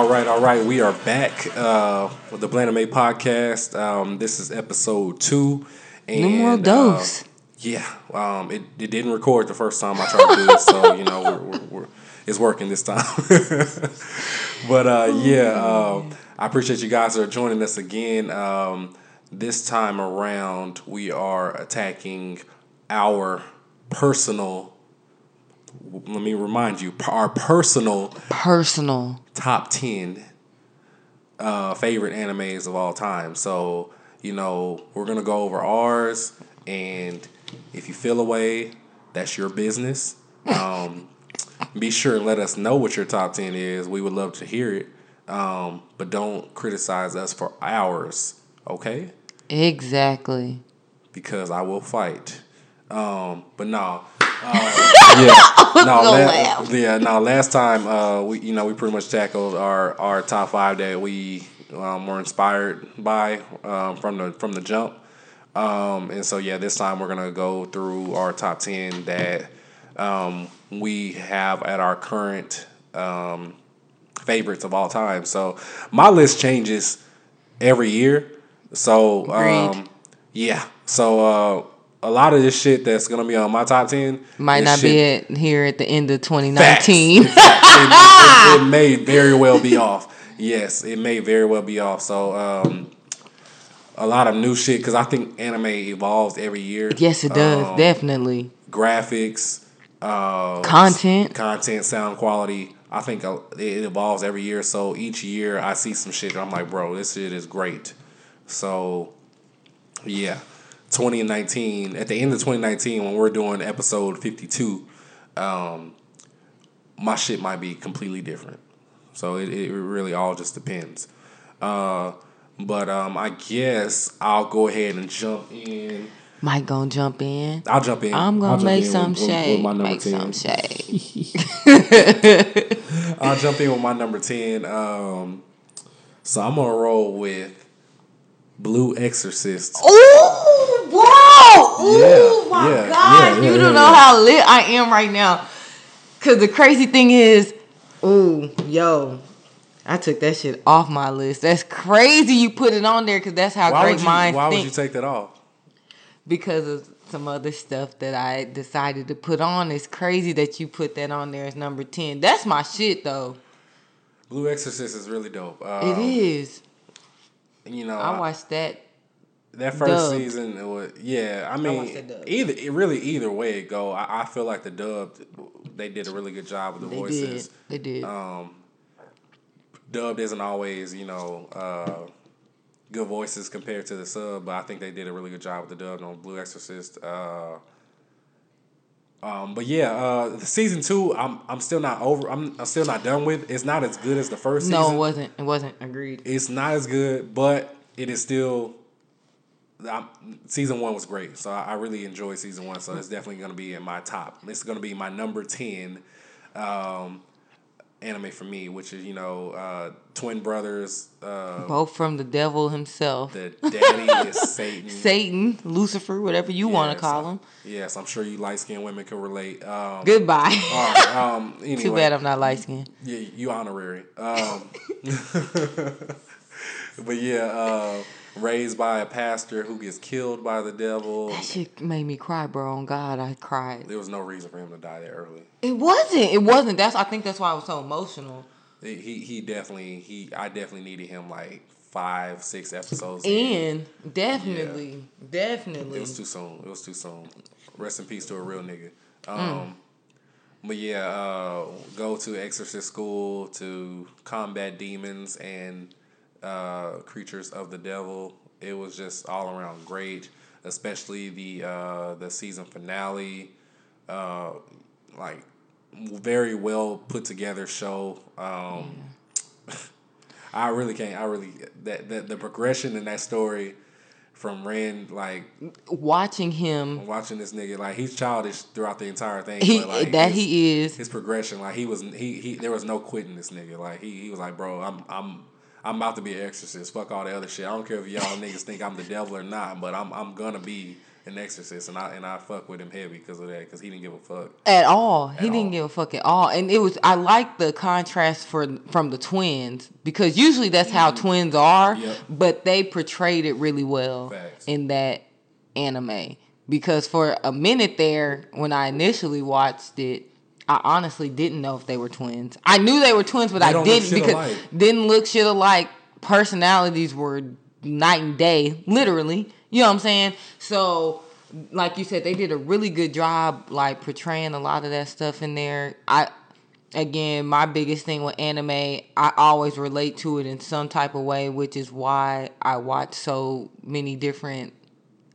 All right, all right. We are back uh, with the Blend May podcast. Um, this is episode two. And, Numero dos. Uh, yeah, um, it, it didn't record the first time I tried to do it, so you know we're, we're, we're, it's working this time. but uh, yeah, um, I appreciate you guys are joining us again. Um, this time around, we are attacking our personal. Let me remind you, our personal Personal. top 10 uh, favorite animes of all time. So, you know, we're going to go over ours. And if you feel away, that's your business. Um, be sure and let us know what your top 10 is. We would love to hear it. Um, but don't criticize us for ours, okay? Exactly. Because I will fight. Um, but no. Yeah, no, la- yeah, no. Last time, uh, we you know we pretty much tackled our, our top five that we um, were inspired by um, from the from the jump, um, and so yeah, this time we're gonna go through our top ten that um, we have at our current um, favorites of all time. So my list changes every year. So um, yeah, so uh, a lot of this shit that's gonna be on my top ten Might not be at here at the end of Facts. 2019. Facts. it, it- it may very well be off. Yes, it may very well be off. So um, a lot of new shit because I think anime evolves every year. yes, it does. Um, Definitely. graphics, uh, Content. content, sound quality. I think uh, it evolves every year. So each year I see some shit. I'm like, bro, this shit is great. So yeah, 2019. At the end of 2019, when we're doing episode 52, um, my shit might be completely different. So it, it really all just depends. Uh, but um, I guess I'll go ahead and jump in. Mike gonna jump in. I'll jump in. I'm gonna make some with- with- with shade. Make 10. some shade. I'll jump in with my number 10. Um, so I'm to roll with Blue Exorcist. Ooh, whoa! Ooh, Yeah, my yeah, God! yeah, you don't know how lit I am right now. Cause the crazy thing is, ooh, yo, I took that shit off my list. That's crazy. You put it on there because that's how Why, great you, minds why would you take that off? because of some other stuff that I decided to put on. It's crazy that you put that on there as number ten. That's my shit though. Blue Exorcist is really dope. Um, it is. You know, I watched that. That first season, it was, yeah, I mean, it either it really either way it go, I, I feel like the dub, they did a really good job with the They voices. did. They did. Um, dubbed isn't always, you know, uh, good voices compared to the sub, but I think they did a really good job with the dub on Blue Exorcist. Uh, um, but yeah, uh, season two, I'm I'm still not over. I'm, I'm still not done with. It's not as good as the first no, season. it wasn't. It wasn't. Agreed. It's not as good, but it is still. I'm, season one was great, so I, I really enjoyed season one. So it's definitely going to be in my top. It's going to be my number ten um, anime for me, which is you know uh, twin brothers. Uh, Both from the devil himself, the daddy is Satan. Satan, Lucifer, whatever you want to call him. Yes, I'm sure you light skinned women can relate. Um, Goodbye. right, um, anyway, Too bad I'm not light skinned. Yeah, you honorary. Um, but yeah, uh, raised by a pastor who gets killed by the devil. That shit made me cry, bro. On God, I cried. There was no reason for him to die that early. It wasn't. It wasn't. That's. I think that's why I was so emotional. He he, he definitely he I definitely needed him like five six episodes. in. And definitely, It definitely. It was too soon. It was too soon. Rest in peace to a real nigga. Um, But yeah, uh, go to exorcist school to combat demons and uh, creatures of the devil. It was just all around great, especially the uh, the season finale. Uh, like very well put together show. Um, I really can't. I really that, that the progression in that story from Rin like Watching him, watching this nigga like he's childish throughout the entire thing. he but, like, that his- he is. his progression like he was he, he there was no quitting this nigga like he, he was like bro I'm I'm I'm about to be an exorcist fuck all the other shit I don't care if y'all niggas think I'm the devil or not but I'm I'm gonna be an Exorcist, and I and I fuck with him heavy because of that because he didn't give a fuck. at all. he At didn't give a fuck at all, and it was. I like the contrast for from the twins because usually that's how mm. twins are, Yep. but they portrayed it really well Facts. in that anime. Because for a minute there, when I initially watched it, I honestly didn't know if they were twins. I knew they were twins, but They I didn't because alike. didn't look shit alike. Personalities were night and day, literally. You know what I'm saying? So, like you said, they did a really good job, like portraying a lot of that stuff in there. I, again, my biggest thing with anime, I always relate to it in some type of way, which is why I watch so many different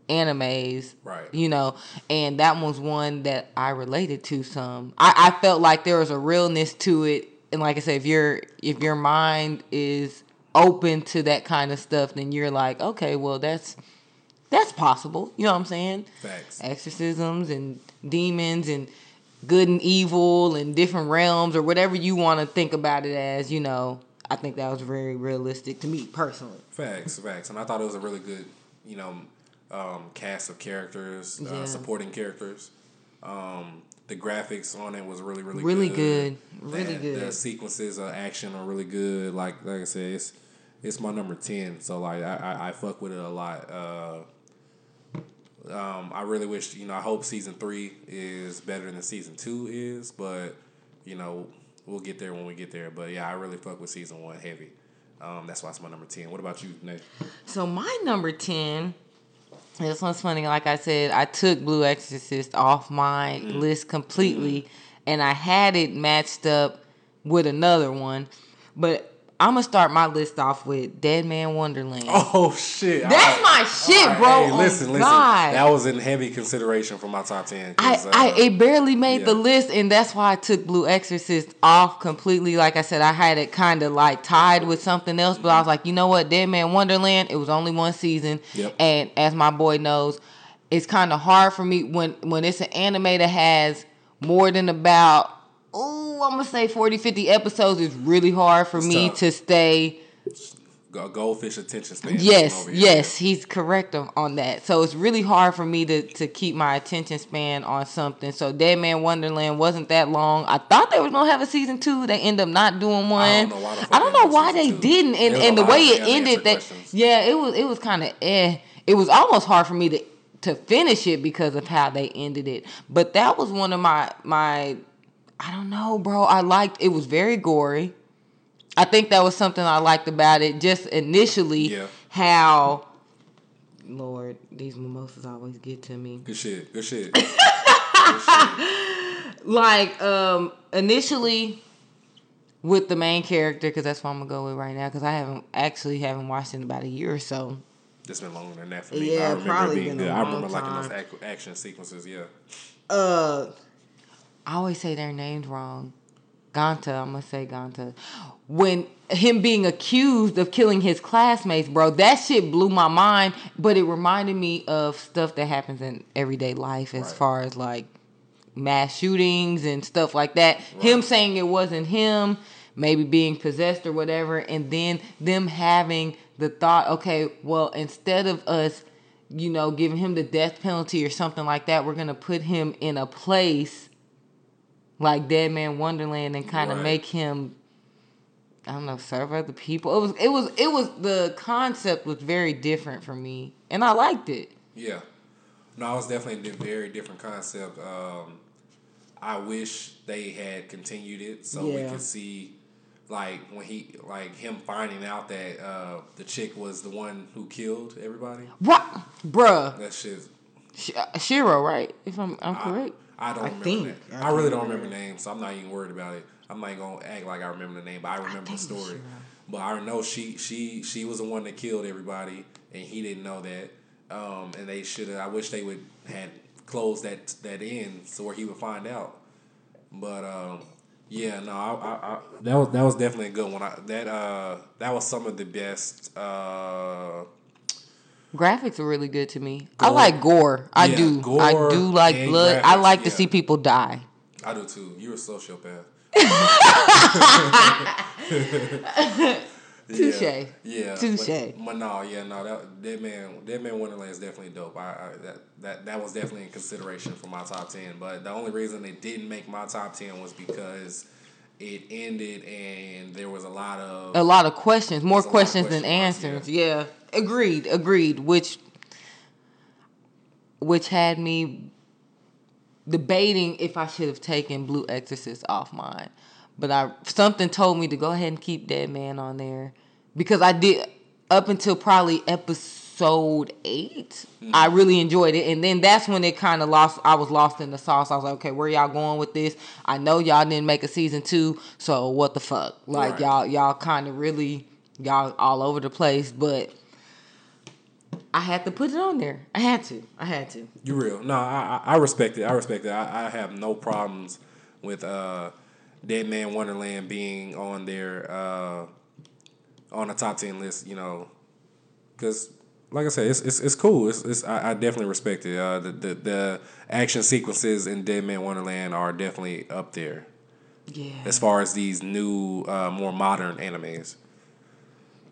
animes Right. you know and that was one that i related to some. I, I felt like there was a realness to it. And like i said if your if your mind is open to that kind of stuff then you're like okay well that's that's possible. You know what i'm saying? Facts. exorcisms and demons and good and evil and different realms or whatever you want to think about it as you know i think that was very realistic to me personally. Facts, facts, and I thought it was a really good, you know, um, cast of characters, uh, Yeah. supporting characters. Um, the graphics on it was really, really, Really good. good. Really good. The sequences of action are really good. Like, like I said, it's it's my number ten. So like, I I, I fuck with it a lot. Uh, um, I really wish, you know, I hope season three is better than season two is, but you know, we'll get there when we get there. But yeah, I really fuck with season one heavy. Um, that's why it's my number ten. What about you, Nate? So my number ten. This one's funny. Like I said, I took Blue Exorcist off my Mm. list completely, and I had it matched up with another one. But I'm gonna start my list off with Deadman Wonderland. Oh shit! That's my shit, bro. Hey, Oh, listen, listen. God. That was in heavy consideration for my top ten. I, uh, I it barely made the list, and that's why I took Blue Exorcist off completely. Like I said, I had it kind of like tied with something else, but I was like, you know what, Deadman Wonderland. It was only one season, Yep. and as my boy knows, it's kind of hard for me when when it's an anime that has more than about oh I'm gonna say 40, 50 episodes. is really hard for It's me tough. to stay. Go- goldfish attention span. Yes, yes, he's correct on, on that. So it's really hard for me to, to keep my attention span on something. So Deadman Wonderland wasn't that long. I thought they were gonna have a season two. They end up not doing one. I don't know why the don't they know did why they two. didn't. And and the way it ended, that yeah, it was it was kind of eh. It was almost hard for me to to finish it because of how they ended it. But that was one of my my I don't know, bro. I liked it was very gory. I think that was something I liked about it. Just initially, Yeah. how Lord, these mimosas always get to me. Good shit. Good shit. Like, um, initially with the main character, because that's what I'm gonna go with right now. Because I haven't actually haven't watched it in about a year or so. It's been longer than that for me. Yeah, I remember probably being been a good. I remember liking those time. ac- action sequences. Yeah. Uh, I always say their names wrong. Ganta, I'm gonna say Ganta. When him being accused of killing his classmates, bro, that shit blew my mind. But it reminded me of stuff that happens in everyday life, as Right. far as like mass shootings and stuff like that. Him saying it wasn't him, maybe being possessed or whatever, and then them having the thought, okay, well, instead of us, you know, giving him the death penalty or something like that, we're gonna put him in a place like Deadman Wonderland and kind of Right. make him I don't know, serve other people. It was it was it was the concept was very different for me. And I liked it. Yeah. No, it was definitely a very different concept. Um, I wish they had continued it so we could see, like when he, like him finding out that uh, the chick was the one who killed everybody. What bruh. That shit. Sh- uh, Shiro, right? If I'm I'm I, correct. I don't I remember think. that. I I, really don't remember. names, so I'm not even worried about it. I'm not even gonna act like I remember the name, but I remember the story. But I know she she she was the one that killed everybody, and he didn't know that. Um, and they should have. I wish they would had closed that that end so where he would find out. But um, yeah, no, I, I, I that was that was definitely a good one. I, that uh that was some of the best. Uh, Graphics are really good to me. I like gore. I Yeah, do. gore I do like and blood. I graphics, like to yeah. see people die. I do too. You're a sociopath. Touche. Yeah, yeah. Touche. But, but no, yeah, no. That Dead Man, Deadman Wonderland is definitely dope. I, I that that that was definitely in consideration for my top ten. But the only reason it didn't make my top ten was because it ended and there was a lot of a lot of questions, more There's a lot of questions than question marks, answers. Yeah. Agreed, agreed. Which, which had me debating if I should have taken Blue Exorcist off mine, but I something told me to go ahead and keep Dead Man on there because I did up until probably episode 8 I mm-hmm. really enjoyed it, and then that's when it kind of lost. I was lost in the sauce. I was like, okay, where y'all going with this? I know y'all didn't make a season two, so what the fuck? Like Right. y'all, y'all kind of really y'all all over the place, but. I had to put it on there. I had to. I had to. You real? No, I I respect it. I respect it. I, I have no problems with uh, Deadman Wonderland being on there uh, on the top ten list. You know, because like I said, it's it's, it's cool. It's, it's I, I definitely respect it. Uh, the, the the action sequences in Deadman Wonderland are definitely up there Yeah. as far as these new uh, more modern animes.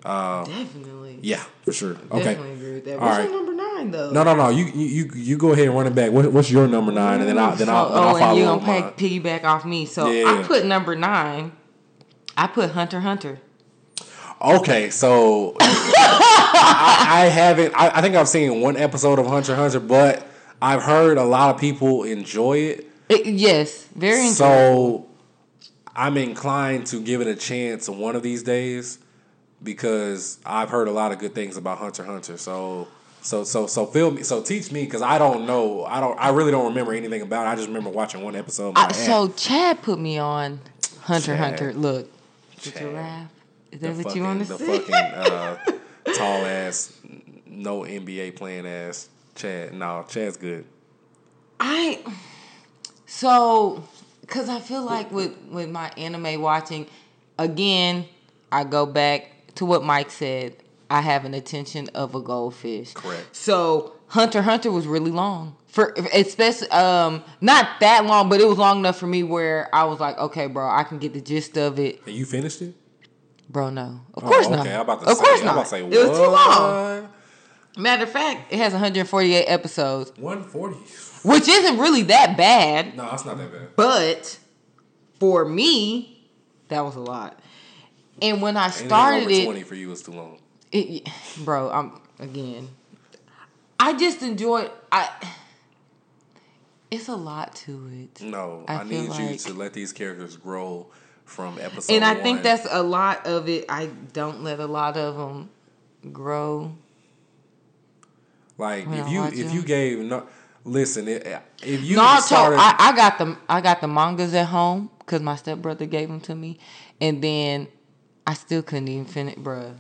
Um, Definitely. Yeah, for sure. Okay. Definitely agree with that. All What's right. your number nine though? No, no, no. You you you, go ahead and run it back. What, what's your number nine, and then I then I'll, So- then I'll oh, oh follow and you gonna pay, piggyback off me. So Yeah. I put number nine. I put Hunter Hunter. Okay, so I, I haven't. I, I think I've seen one episode of Hunter Hunter, but I've heard a lot of people enjoy it. It- yes, very enjoyable. So I'm inclined to give it a chance one of these days because I've heard a lot of good things about Hunter Hunter. So so so so feel me. So teach me because I don't know. I don't. I really don't remember anything about it. I just remember watching one episode. I, so Chad put me on Hunter Chad. Hunter. Look, the giraffe. Is the that what fucking, you want to the say? fucking uh, tall ass, no NBA playing ass Chad. No, Chad's good. I so because I feel like with with my anime watching, again, I go back to what Mike said. I have an attention of a goldfish. Correct. So Hunter Hunter was really long for especially um not that long, but it was long enough for me where I was like, okay, bro, I can get the gist of it. And you finished it? Bro, no, of Oh, course okay. not. I'm about to of say. course I'm not. about to say it was too long. Matter of fact, it has 148 episodes, 140. which isn't really that bad. No, it's not that bad. But for me, that was a lot. And when I started it, 20 for you is too long. it, bro, I'm again. I just enjoyed. I. It's a lot to it, No, I I, need you to let these characters grow from episode and I one. think that's a lot of it. I don't let a lot of them grow. like if you if them. you gave no listen if you Naruto, started I, I got the I got the mangas at home because my stepbrother gave them to me, and then I still couldn't even finish, bruh.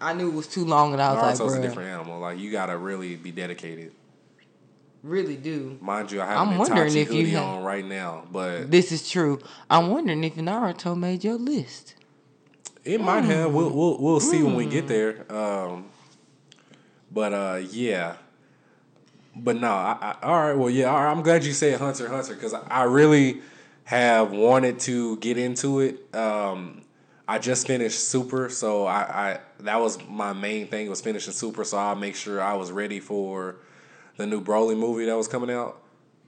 I knew it was too long, and I was like, Naruto's like, a different animal. Like you gotta really be dedicated. really do. Mind you, I have I'm an wondering Itachi if you hoodie have- on right now, but This is true. I'm wondering if Naruto made your list. It might have. We'll we'll we'll see when we get there. Um, but uh, yeah. But no, I, I, all right. Well, yeah. All right, I'm glad you said Hunter x Hunter because I really have wanted to get into it. Um, I just finished Super, so I, I that was my main thing was finishing Super, so I'll make sure I was ready for the new Broly movie that was coming out.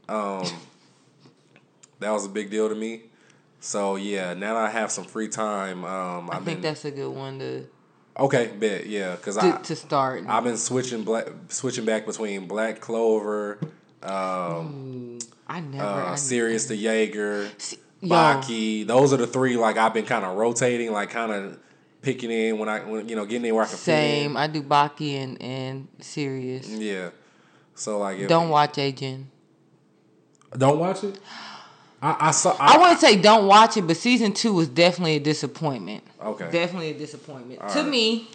Um, that was a big deal to me. So yeah, now that I have some free time, um, I I've think been that's a good one to okay. Bet yeah, because I to start. I've been switching black switching back between Black Clover, um, I never. uh, I, Sirius the Jaeger, See, Baki. Those are the three like I've been kind of rotating, like kind of picking in when I when you know getting in where I can Same. I do Baki and and Sirius. in. Yeah. So like Don't watch Agent. don't watch it. I, I saw. I wouldn't say don't watch it, but season two was definitely a disappointment. Okay. Definitely a disappointment. All to right. me,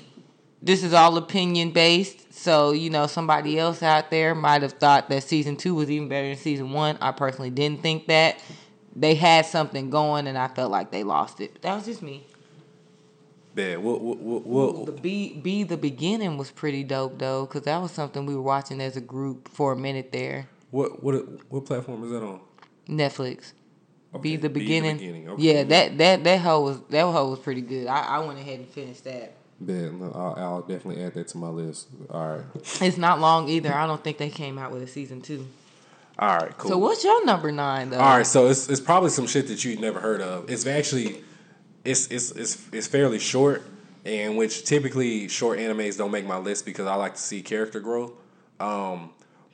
this is all opinion based. So, you know, somebody else out there might have thought that season two was even better than season one. I personally didn't think that. They had something going and I felt like they lost it. But that was just me. We'll, we'll, we'll, we'll, The be be the beginning was pretty dope though, because that was something we were watching as a group for a minute there. what what what platform is that on? Netflix. be Okay, the Be the beginning. Beginning, okay. Yeah, that that that hoe was that hoe was pretty good. I, I went ahead and finished that. Bet. I'll, I'll definitely add that to my list. All right. It's not long either. I don't think they came out with a season two. All right, cool. So what's your number nine though? All right, so it's it's probably some shit that you've never heard of. It's actually it's it's it's it's fairly short, and which typically short animes don't make my list because I like to see character growth. Um,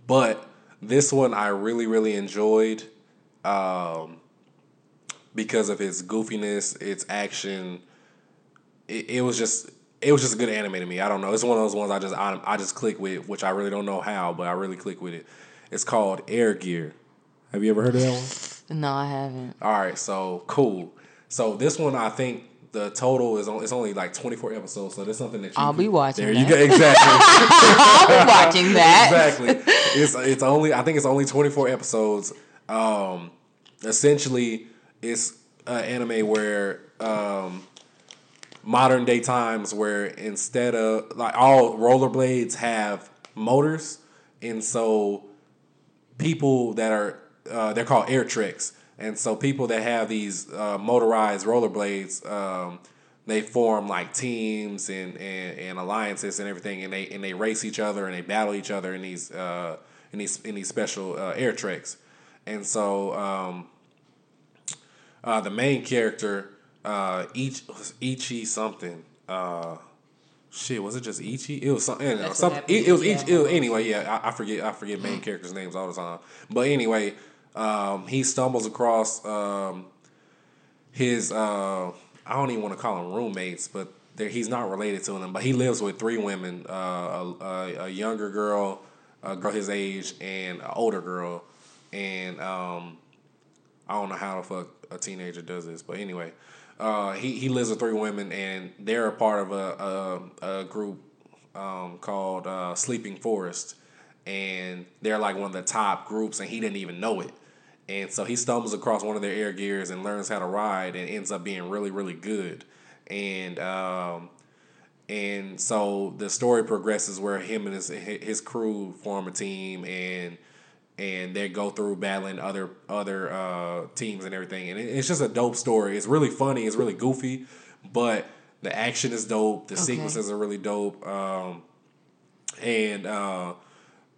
but this one I really really enjoyed um, because of its goofiness, its action. It, it was just it was just a good anime to me. I don't know. It's one of those ones I just I, I just click with, which I really don't know how, but I really click with it. It's called Air Gear. Have you ever heard of that one? No, I haven't. All right, so cool. So this one, I think the total is on, it's only like twenty four episodes. So that's something that you I'll be watching There that. you go. Exactly. I'll be watching that. exactly. It's it's only I think it's only twenty four episodes. Um, essentially, it's an anime where um, modern day times where instead of like all rollerblades have motors, and so people that are uh, they're called Air Treks, and so people that have these uh, motorized rollerblades, um, they form like teams and, and, and alliances and everything, and they and they race each other and they battle each other in these uh, in these in these special uh, Air Treks, and so um, uh, the main character uh, each Ichi something. Shit, was it just Ichi? It was something. Know, something it, it was to each. Ichi. It was, anyway, yeah, I, I forget. I forget main characters' names all the time. But anyway, um, he stumbles across um, his. Uh, I don't even want to call them roommates, but he's not related to them. But he lives with three women: uh, a, a, a younger girl, a girl his age, and an older girl. And um, I don't know how the fuck a teenager does this, but anyway, uh, he he lives with three women, and they're a part of a a, a group um, called uh, Sleeping Forest, and they're like one of the top groups, and he didn't even know it. And so he stumbles across one of their air gears and learns how to ride, and ends up being really really good. And um, and so the story progresses where him and his his crew form a team and and they go through battling other other uh, teams and everything and it, it's just a dope story it's really funny it's really goofy but the action is dope the Okay. sequences are really dope um, and uh,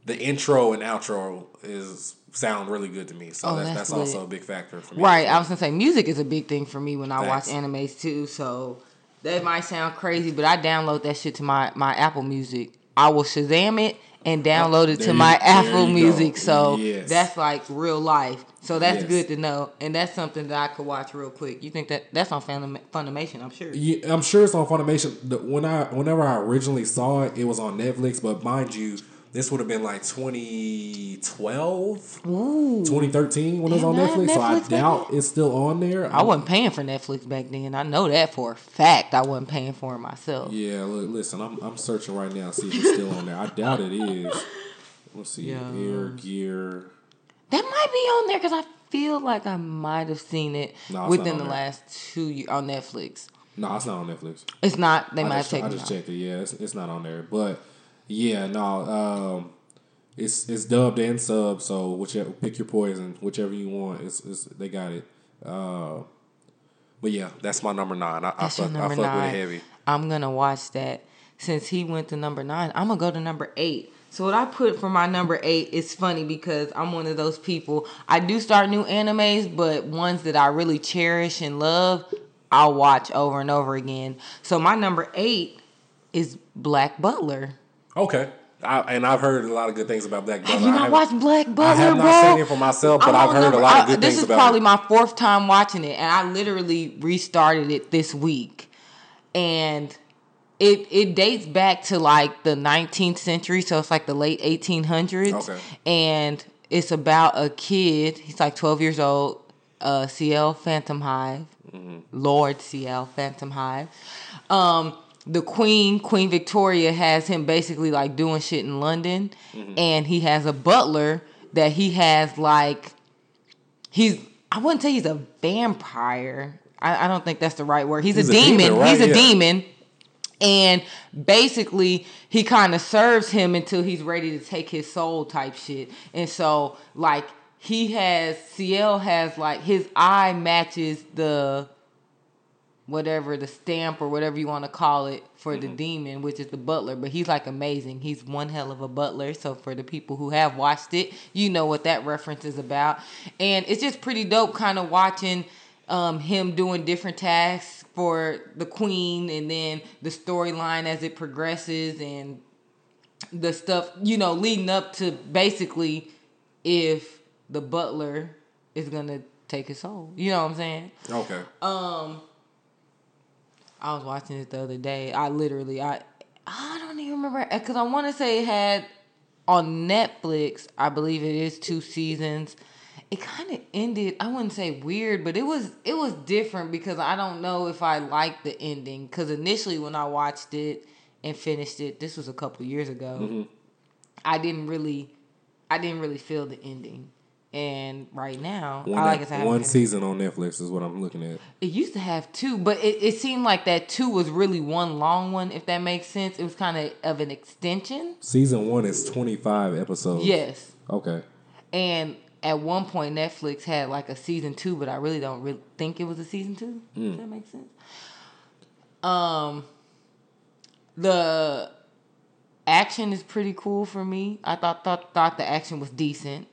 the intro and outro is sound really good to me so Oh, that's, that's that's also a big factor for me Right. I was gonna say music is a big thing for me when I Facts. watch animes too. So that might sound crazy, but I download that shit to my my Apple Music. I will Shazam it and download it There to my Apple Music. go. So Yes. that's like real life. So that's Yes. good to know, and that's something that I could watch real quick. You think that that's on Funimation? I'm sure. Yeah, I'm sure it's on Funimation. When I whenever I originally saw it, it was on Netflix. But mind you, this would have been like 2012 Ooh. 2013 when it was on that Netflix, so I Netflix doubt it's still on there. I wasn't paying for Netflix back then. I know that for a fact. I wasn't paying for it myself. Yeah, look, listen, I'm I'm searching right now to see if it's still on there. I doubt it is. Let's see, Yeah. Air Gear. That might be on there because I feel like I might have seen it No, within the there. last two years on Netflix. No, it's not on Netflix. It's not. They I might just, have I taken just it checked it. Yeah, it's, it's not on there. But yeah, no, um, it's it's dubbed and sub. So whichever, pick your poison, whichever you want. It's, it's they got it. Uh, but yeah that's my number nine i, I fuck, I fuck with it heavy I'm gonna watch that. Since he went to number nine, I'm gonna go to number eight. So what I put for my number eight is funny because I'm one of those people. I do start new animes, but ones that I really cherish and love, I'll watch over and over again. So my number eight is Black Butler. Okay. I, and I've heard a lot of good things about Black Butler. Have you not watched Black Butler, I have not bro? seen it for myself, but I've heard number- a lot of good I- good this is probably my fourth time watching it, and I literally restarted it this week, and it it dates back to like the 19th century, so it's like the late 1800s, Okay. and it's about a kid. He's like 12 years old. Uh, Ciel Phantomhive, Mm-hmm. Lord CL Phantom Hive. Um, the Queen, Queen Victoria, has him basically like doing shit in London, Mm-hmm. and he has a butler that he has like he's I wouldn't say he's a vampire. I, I don't think that's the right word. He's, He's a, a demon. demon, right? He's a Yeah. demon. And basically, he kind of serves him until he's ready to take his soul, type shit. And so, like, he has Ciel has like his eye matches the whatever the stamp or whatever you want to call it for the demon, which is the butler. But he's like amazing. He's one hell of a butler. So for the people who have watched it, you know what that reference is about. And it's just pretty dope, kind of watching um, him doing different tasks for the queen, and then the storyline as it progresses, and the stuff you know leading up to basically if the butler is gonna take his soul. You know what I'm saying? Okay. I was watching it the other day. I literally, I, I don't even remember because I want to say it had on Netflix. I believe it is two seasons. It kind of ended. I wouldn't say weird, but it was it was different because I don't know if I liked the ending. Because initially, when I watched it and finished it, this was a couple years ago. Mm-hmm. I didn't really, I didn't really feel the ending. And right now, One, I like I said, I haven't one season on Netflix is what I'm looking at. it used to have two, but it, it seemed like that two was really one long one, if that makes sense. It was kind of of an extension. Season one is 25 episodes. Yes. Okay. And at one point, Netflix had like a season two, but I really don't really think it was a season two. Hmm. Does that make sense? Um, the action is pretty cool for me. I thought thought thought the action was decent.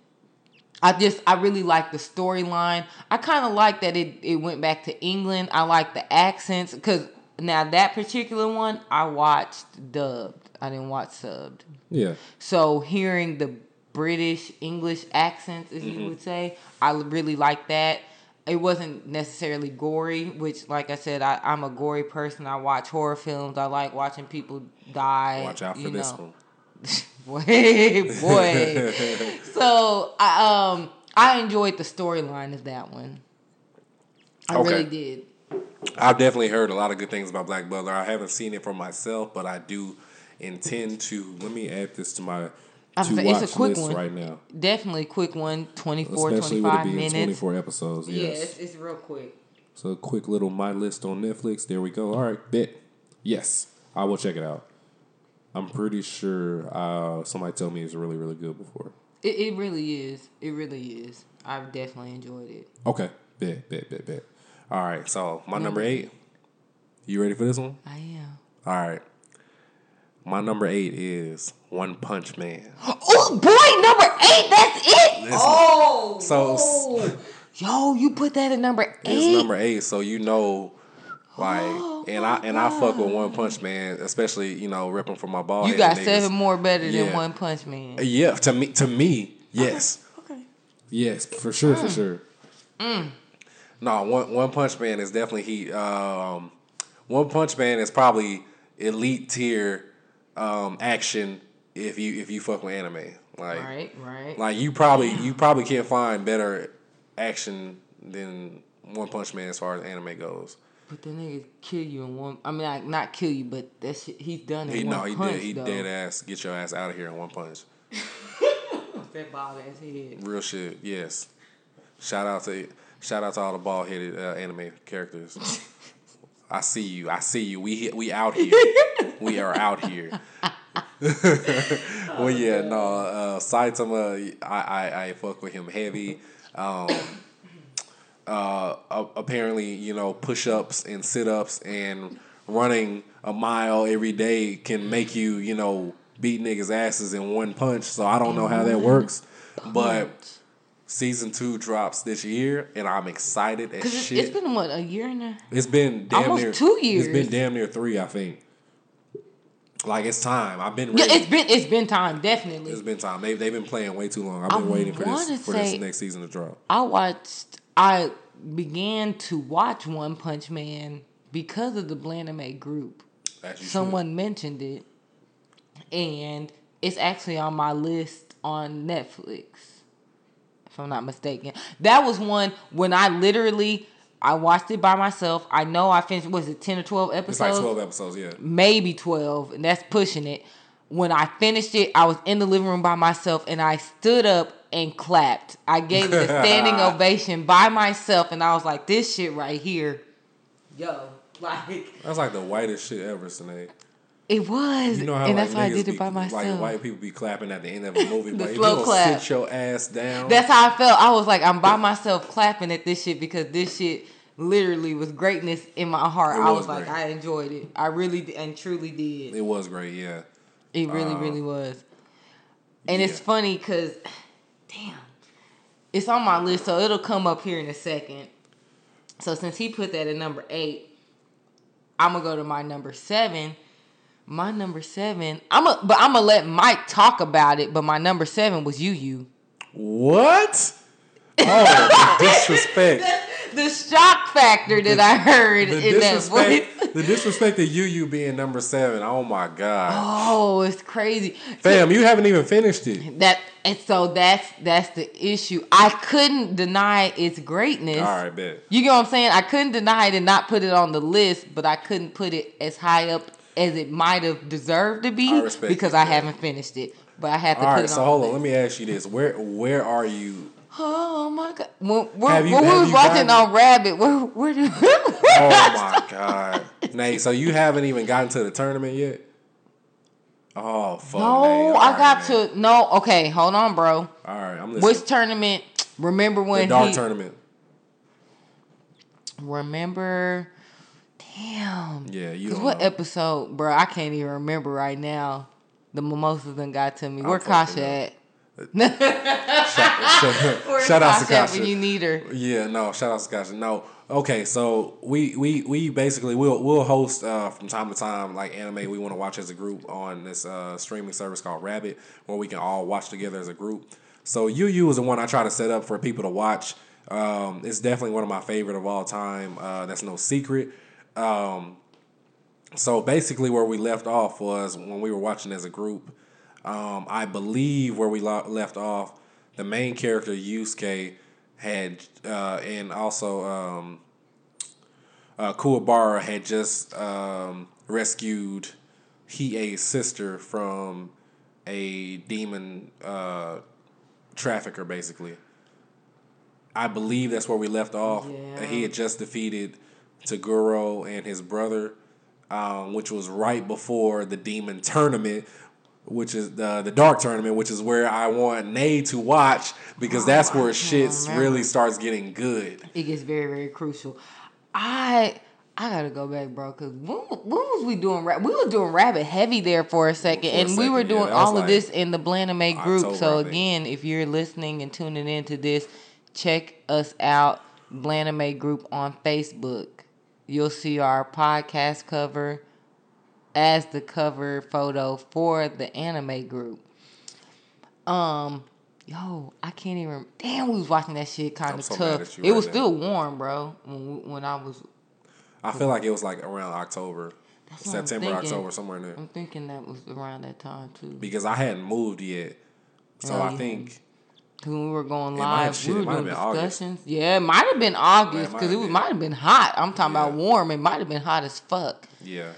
I just I really like the storyline. I kind of like that it it went back to England. I like the accents because now that particular one I watched dubbed. I didn't watch subbed. Yeah. So hearing the British English accents, as you mm-hmm. would say, I really like that. It wasn't necessarily gory, which, like I said, I, I'm a gory person. I watch horror films. I like watching people die. Watch out for this know. one. boy, boy. so I um I enjoyed the storyline of that one. I Okay. really did. I've definitely heard a lot of good things about Black Butler. I haven't seen it for myself, but I do intend to. Let me add this to my to it's a watch quick list one. right now. Definitely quick one, 24, Especially with it 25 being minutes. 24 episodes. Yeah, Yes. it's, it's real quick. So a quick little my list on Netflix. There we go. All right, bet. Yes, I will check it out. I'm pretty sure uh, somebody told me it's really really good before. It, it really is. It really is. I've definitely enjoyed it. Okay, bet bet bet bet. All right, so my number eight. You ready for this one? I am. All right. My number eight is One Punch Man. Oh boy, number eight. That's it. Listen, oh, so- oh. yo, you put that at number eight. It's number eight, so you know, like, Oh, and I and I fuck with One Punch Man, especially you know, ripping for my ball. you got seven more better than One Punch Man. Yeah, to me, to me, yes. Okay. Yes, for sure, Mm. for sure. No, one One Punch Man is definitely he. Um, One Punch Man is probably elite tier um, action if you if you fuck with anime. Like, Right, right. like you probably you probably can't find better action than One Punch Man as far as anime goes. But the nigga kill you in one. I mean, like, not kill you, but that shit he's done it. He in no, one he punch, did. He though. dead ass. Get your ass out of here in one punch. That bald ass head. Real shit. Yes. Shout out to shout out to all the bald headed uh, anime characters. I see you. I see you. We he- we out here. we are out here. well, yeah, no. Uh, Saitama, I, I I fuck with him heavy. Um, a- apparently, you know, push ups and sit ups and running a mile every day can make you, you know, beat niggas' asses in one punch. So I don't know how that mm-hmm. works, but season two drops this year, and I'm excited as it's, shit. it's been what a year and a. It's been damn Almost near two years. It's been damn near three, I think. Like it's time. I've been Yeah, ready. it's been it's been time definitely. it's been time. They they've been playing way too long. I've been I waiting for this for this next season to drop. I watched. I began to watch One Punch Man because of the Blandame group. As you should. Someone mentioned it, and it's actually on my list on Netflix. If I'm not mistaken, that was one when I literally I watched it by myself. I know I finished. Was it ten or twelve episodes? It's like twelve episodes. Yeah. maybe 12 and that's pushing it when i finished it i was in the living room by myself and i stood up and clapped i gave it a standing ovation by myself and i was like this shit right here yo like That's like the whitest shit ever, Sinead. It was, You know how and like, that's why I did it by myself. Like white people be clapping at the end of a movie, The but if you slow don't clap. sit your ass down, That's how I felt. I was like, I'm by myself clapping at this shit because this shit literally was greatness in my heart. It I was was like. I enjoyed it. I really and truly did. it was great. Yeah, It really, Uh, really was. And it's funny because, damn, it's on my list, so it'll come up here in a second. So since he put that at number eight, I'm gonna go to my number seven. My number seven, I'm a, but I'm gonna let Mike talk about it. But my number seven was you, you. what? Oh, disrespect. The shock factor that I heard The in that voice. the disrespect of you, you being number seven. Oh my god, Oh, it's crazy. fam, you haven't even finished it. That and so that's that's the issue. I couldn't deny its greatness. All right, bet. You get what I'm saying? I couldn't deny it and not put it on the list, but I couldn't put it as high up as it might have deserved to be I because you, I man. haven't finished it. But I had to All put right, it so hold the on. Let me ask you this: where where are you? Oh my god! When, you- when we was watching on Rabbit, where where did? Oh my god, Nate. So you haven't even gotten to the tournament yet? Oh fuck. No, All I right, got man. to. No, okay, hold on, bro. All right, I'm listening. Which tournament? Remember the when dark he? tournament? Remember? Damn. Yeah, you Cause what know. episode, bro? I can't even remember right now. The mimosas done got to me. Where Kasha at? Shout, Where's shout out to Kasha at when you need her? Yeah, no, shout out to Kasha. No, okay, so we we we basically we'll we'll host uh, from time to time like anime we want to watch as a group on this uh, streaming service called Rabbit, where we can all watch together as a group. So Yu Yu is the one I try to set up for people to watch. Um, it's definitely one of my favorite of all time. Uh, that's no secret. Um, so basically, where we left off was when we were watching as a group. Um, I believe where we lo- left off, the main character Yusuke had, uh, and also um, uh, Kuwabara had just um, rescued Hiei's sister from a demon uh, trafficker, basically. I believe that's where we left off. Yeah. He had just defeated Toguro and his brother, um, which was right before the demon tournament, which is the the dark tournament, which is where I want Nay to watch because that's oh, where shit really starts getting good. It gets very very crucial. I I gotta go back, bro. Cause when, when was we doing? We were doing Rabbit heavy there for a second, For a and we were second, yeah, doing that was all of this in the Blandame group. October, so again, if you're listening and tuning into this, check us out, Blandame group on Facebook. You'll see our podcast cover as the cover photo for the anime group. Um, yo, I can't even. Damn, we was watching that shit kind of so tough. It right was now. still warm, bro. When when I was, I feel like it was like around October, That's what I'm September. October, somewhere in there. I'm thinking that was around that time too. Because I hadn't moved yet, so I think when we were going It might have- live, shit, we were doing been August. discussions. Yeah, it might have been August because it might have been hot. I'm talking about warm. It might have been hot as fuck. yeah.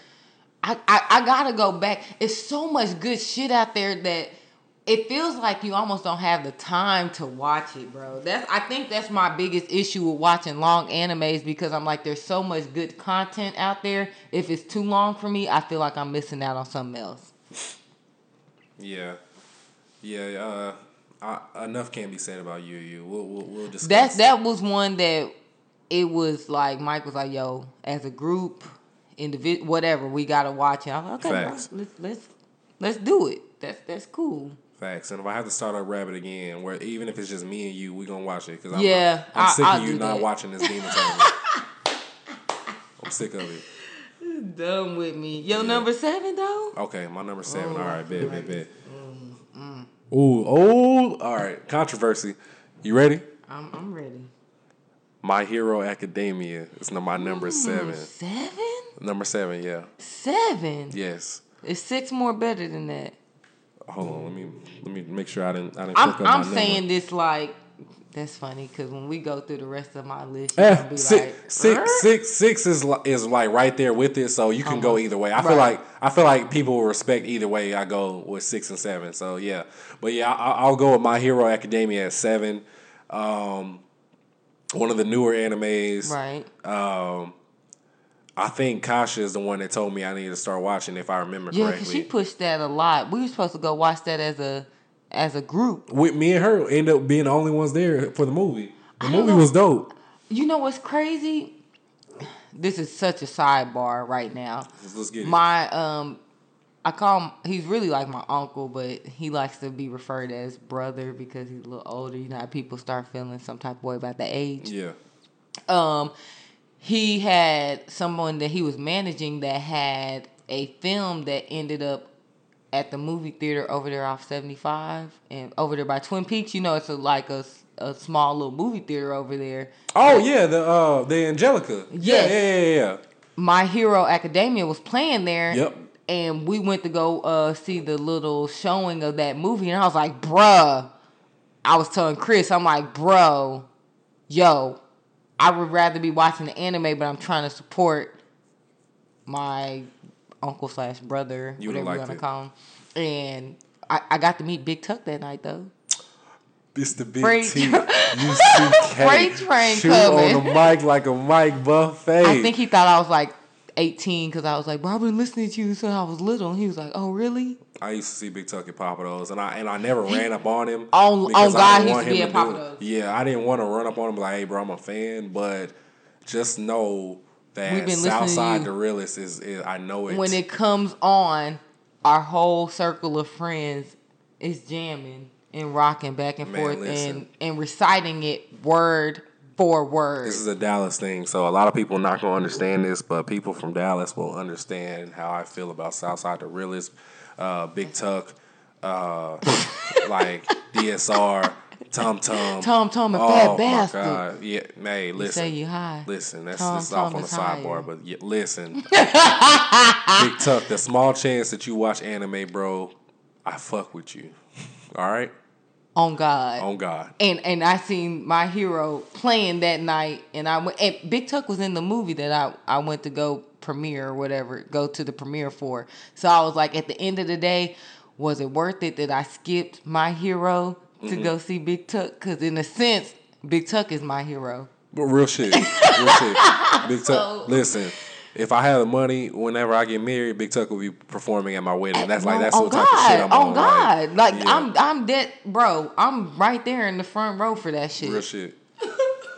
I, I I gotta go back. It's so much good shit out there that it feels like you almost don't have the time to watch it, bro. That's I think that's my biggest issue with watching long animes because I'm like, there's so much good content out there. If it's too long for me, I feel like I'm missing out on something else. Yeah, yeah. Uh, I, enough can't be said about you. You. We'll we'll, we'll discuss. That that was one that it was like Mike was like, "Yo, as a group, individual, whatever, we gotta watch it." Like, "Okay, Facts. let's let's let's do it. That's that's cool." Facts. And if I have to start up Rabbit again, where even if it's just me and you, we gonna watch it. Cause I'm, Yeah, I'm I- sick I'll of you not that. watching this demon tournament. I'm sick of it. Dumb with me. Yo, number seven though. Okay, my number seven. Oh, all right, bet, bet, bet. Mm, Ooh, oh, all right. Controversy. You ready? I'm I'm ready. My Hero Academia is my number seven. Seven? Number seven, yeah. Seven. Yes. Is six more better than that? Hold on, let me let me make sure I didn't I didn't I'm I'm number. saying this like that's funny because when we go through the rest of my list, Eh, be six, like, six, six, six is is like right there with it, so you can go either way. I feel like I feel like people will respect either way. I go with six and seven, so yeah. But yeah, I, I'll go with My Hero Academia at seven. Um, one of the newer animes. Right. Um, I think Kasha is the one that told me I need to start watching if I remember Yeah, because correctly. she pushed that a lot. We were supposed to go watch that as a as a group. With me and her end up being the only ones there for the movie. The I movie know. was dope. You know what's crazy? This is such a sidebar right now. Let's get it. My um I call him he's really like my uncle, but he likes to be referred as brother because he's a little older. You know how people start feeling some type of way about the age. yeah. um he had someone that he was managing that had a film that ended up at the movie theater over there off 75 and over there by Twin Peaks. You know, it's a, like a, a small little movie theater over there. Oh yeah, the uh the Angelika. Yeah, Yes. yeah, yeah, yeah. My Hero Academia was playing there. Yep. And we went to go uh, see the little showing of that movie, and I was like, bruh. I was telling Chris, I'm like, bro, yo, I would rather be watching the anime, but I'm trying to support my uncle slash brother, You whatever you want to call him. And I, I got to meet Big Tuck that night though. It's the big Freight T. Freight train Shoot coming. on the mic like a mic buffet. I think he thought I was like 18 because I was like, bro, I've been listening to you since I was little. And he was like, oh, really? I used to see Big Tuck at Pappadeaux's, and I and I never ran up on him. On- because on I God, he used to be at Papa do- Do's. Yeah, I didn't want to run up on him like, "Hey, bro, I'm a fan," but just know that We've been listening to Southside the realest is, is I know it. When it comes on, our whole circle of friends is jamming and rocking back and Man, forth listen. and, and reciting it word for word. This is a Dallas thing, so a lot of people not gonna understand this, but people from Dallas will understand how I feel about Southside the realest, uh, Big Tuck, uh, like DSR, Tom Tom, Tom Tom, a oh fat my bastard. God, yeah, hey, listen, say you high. listen, that's Tom this is off Tom on the is higher. sidebar, but yeah, listen, Big Tuck, the small chance that you watch anime, bro, I fuck with you, all right, On God. on God. and and I seen my hero playing that night, and I went. And Big Tuck was in the movie that I I went to go premiere or whatever, go to the premiere for. So I was like, at the end of the day, was it worth it that I skipped my hero to Mm-hmm. go see Big Tuck? Because in a sense, Big Tuck is my hero. But real shit, real shit. Big Tuck. So- listen, if I have the money, whenever I get married, Big Tuck will be performing at my wedding. That's like that's oh what type of shit I'm oh on. God, like, yeah, I'm I'm dead, bro. I'm right there in the front row for that shit. real shit,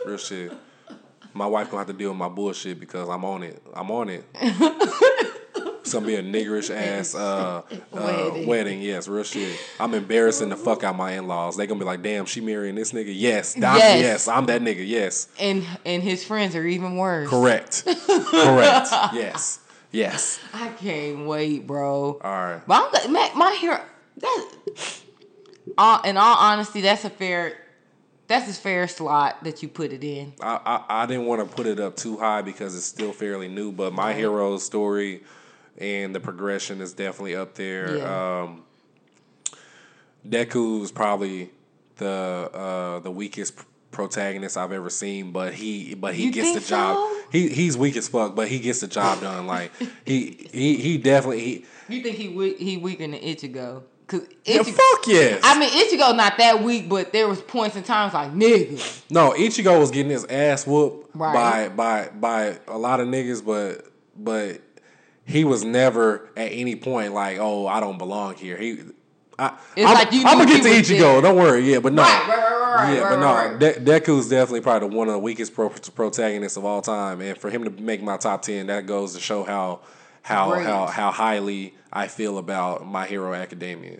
real shit. My wife gonna have to deal with my bullshit because I'm on it. I'm on it. It's gonna be a niggerish ass uh, uh, Wedding. wedding. Yes, real shit. I'm embarrassing the fuck out my in laws. They gonna be like, "Damn, she marrying this nigga." Yes, I'm, Yes. yes, I'm that nigga. Yes, And and his friends are even worse. correct, correct. Yes, yes. I can't wait, bro. All right. But I'm. My, my hero. That. Uh, in all honesty, that's a fair. That's a fair slot that you put it in. I, I, I didn't want to put it up too high because it's still fairly new, but my hero's story and the progression is definitely up there. Yeah. Um, Deku is probably the uh, the weakest protagonist I've ever seen, but he but he You gets the job. so? He he's weak as fuck, but he gets the job done. Like he he he definitely he. You think he we- he weaker than Ichigo? Cause Yeah, Ichigo, fuck yes. I mean Ichigo not that weak, but there was points in times like nigga. No, Ichigo was getting his ass whooped Right. by by by a lot of niggas, but but he was never at any point like, oh, I don't belong here. He, I, I'm, like you I'm gonna get to Ichigo. there. Don't worry. Yeah, but no. Right, right, right, yeah, but no. De- Deku's definitely probably one of the weakest pro- protagonists of all time, and for him to make my top ten, that goes to show how how Great. how how highly I feel about My Hero Academia.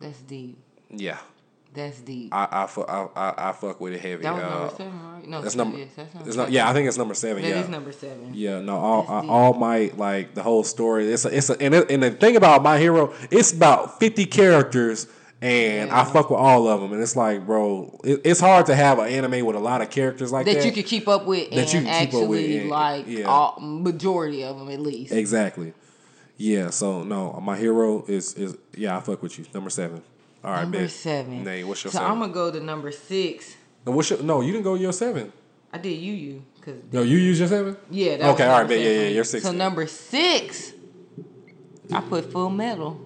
That's deep. Yeah, That's deep. I I, fu- I, I, I fuck with it heavy. that was Uh, number seven, right? No, That's number. Yes, that's number It's not, yeah, I think it's number seven. That yeah, is number seven. Yeah, no, all deep. All Might like the whole story. It's a, it's a, and, it, and the thing about my hero, it's about fifty characters, and I fuck with all of them. And it's like, bro, it, it's hard to have an anime with a lot of characters like that. That you could keep up with That and you can keep up with, actually and- like yeah. all, majority of them at least. exactly. Yeah, so no, my hero is is yeah, I fuck with you. Number seven. All right, Number bet. seven. Nay, what's your so 7 I'm gonna go to number six. No, what's your, no, you didn't go to your seven. I did you you because No, you use your seven. yeah. That Okay, was all right, number bet. Yeah, yeah, you're six. So number six, I put Full Metal.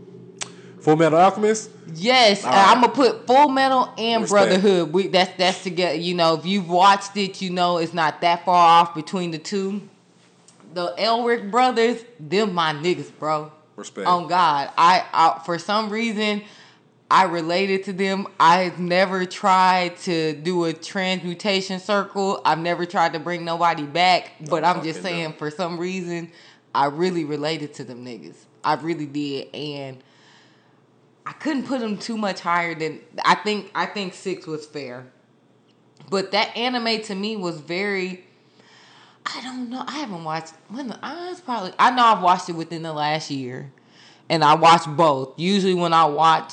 Full Metal Alchemist. Yes, right. I'm gonna put Full Metal and Respect. Brotherhood. We that's that's together. You know, if you've watched it, you know it's not that far off between the two. the Elric brothers, them my niggas, bro. Respect. On God, I, I for some reason I related to them. I've never tried to do a transmutation circle. I've never tried to bring nobody back. But I'm just saying, for some reason, I really related to them niggas. I really did, and I couldn't put them too much higher than I think. I think six was fair, but that anime to me was very. I don't know. I haven't watched when the I was probably. I know I've watched it within the last year, and I watched both. Usually, when I watch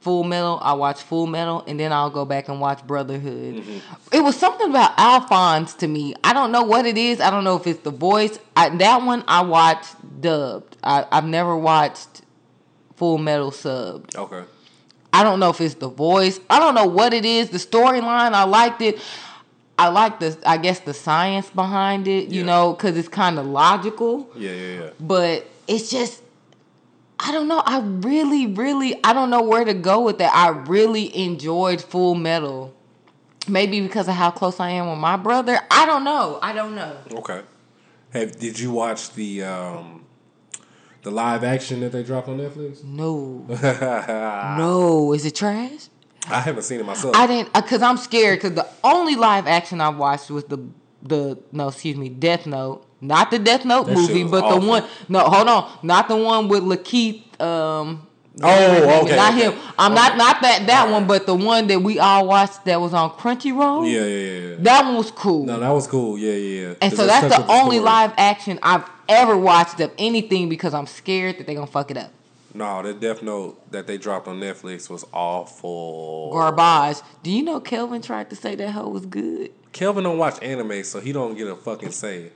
Full Metal, I watch Full Metal, and then I'll go back and watch Brotherhood. Mm-hmm. It was something about Alphonse to me. I don't know what it is. I don't know if it's the voice. I, that one I watched dubbed. I, I've never watched Full Metal subbed. Okay. I don't know if it's the voice. I don't know what it is. The storyline, I liked it. I like the, I guess, the science behind it. You Yeah. know, because it's kind of logical. Yeah, yeah, yeah. But it's just, I don't know. I really, really, I don't know where to go with that. I really enjoyed Full Metal. Maybe because of how close I am with my brother. I don't know. I don't know. Okay. Have did you watch the um the live action that they dropped on Netflix? No. no. Is it trash? I haven't seen it myself. I didn't because I'm scared because the only live action I watched was the the no excuse me Death Note, not the Death Note That movie, but awful. the one no hold on, not the one with Lakeith. Um, Oh, okay, not him. I'm not Okay. not that that All one, but the one that we all watched that was on Crunchyroll. yeah, yeah, yeah, that one was cool. No, that was cool. Yeah, yeah, yeah. and so that's the only story. live action I've ever watched of anything because I'm scared that they're gonna fuck it up. No, the Death Note that they dropped on Netflix was awful. Garbage. Do you know Kelvin tried to say that hoe was good? Kelvin don't watch anime, so he don't get a fucking say.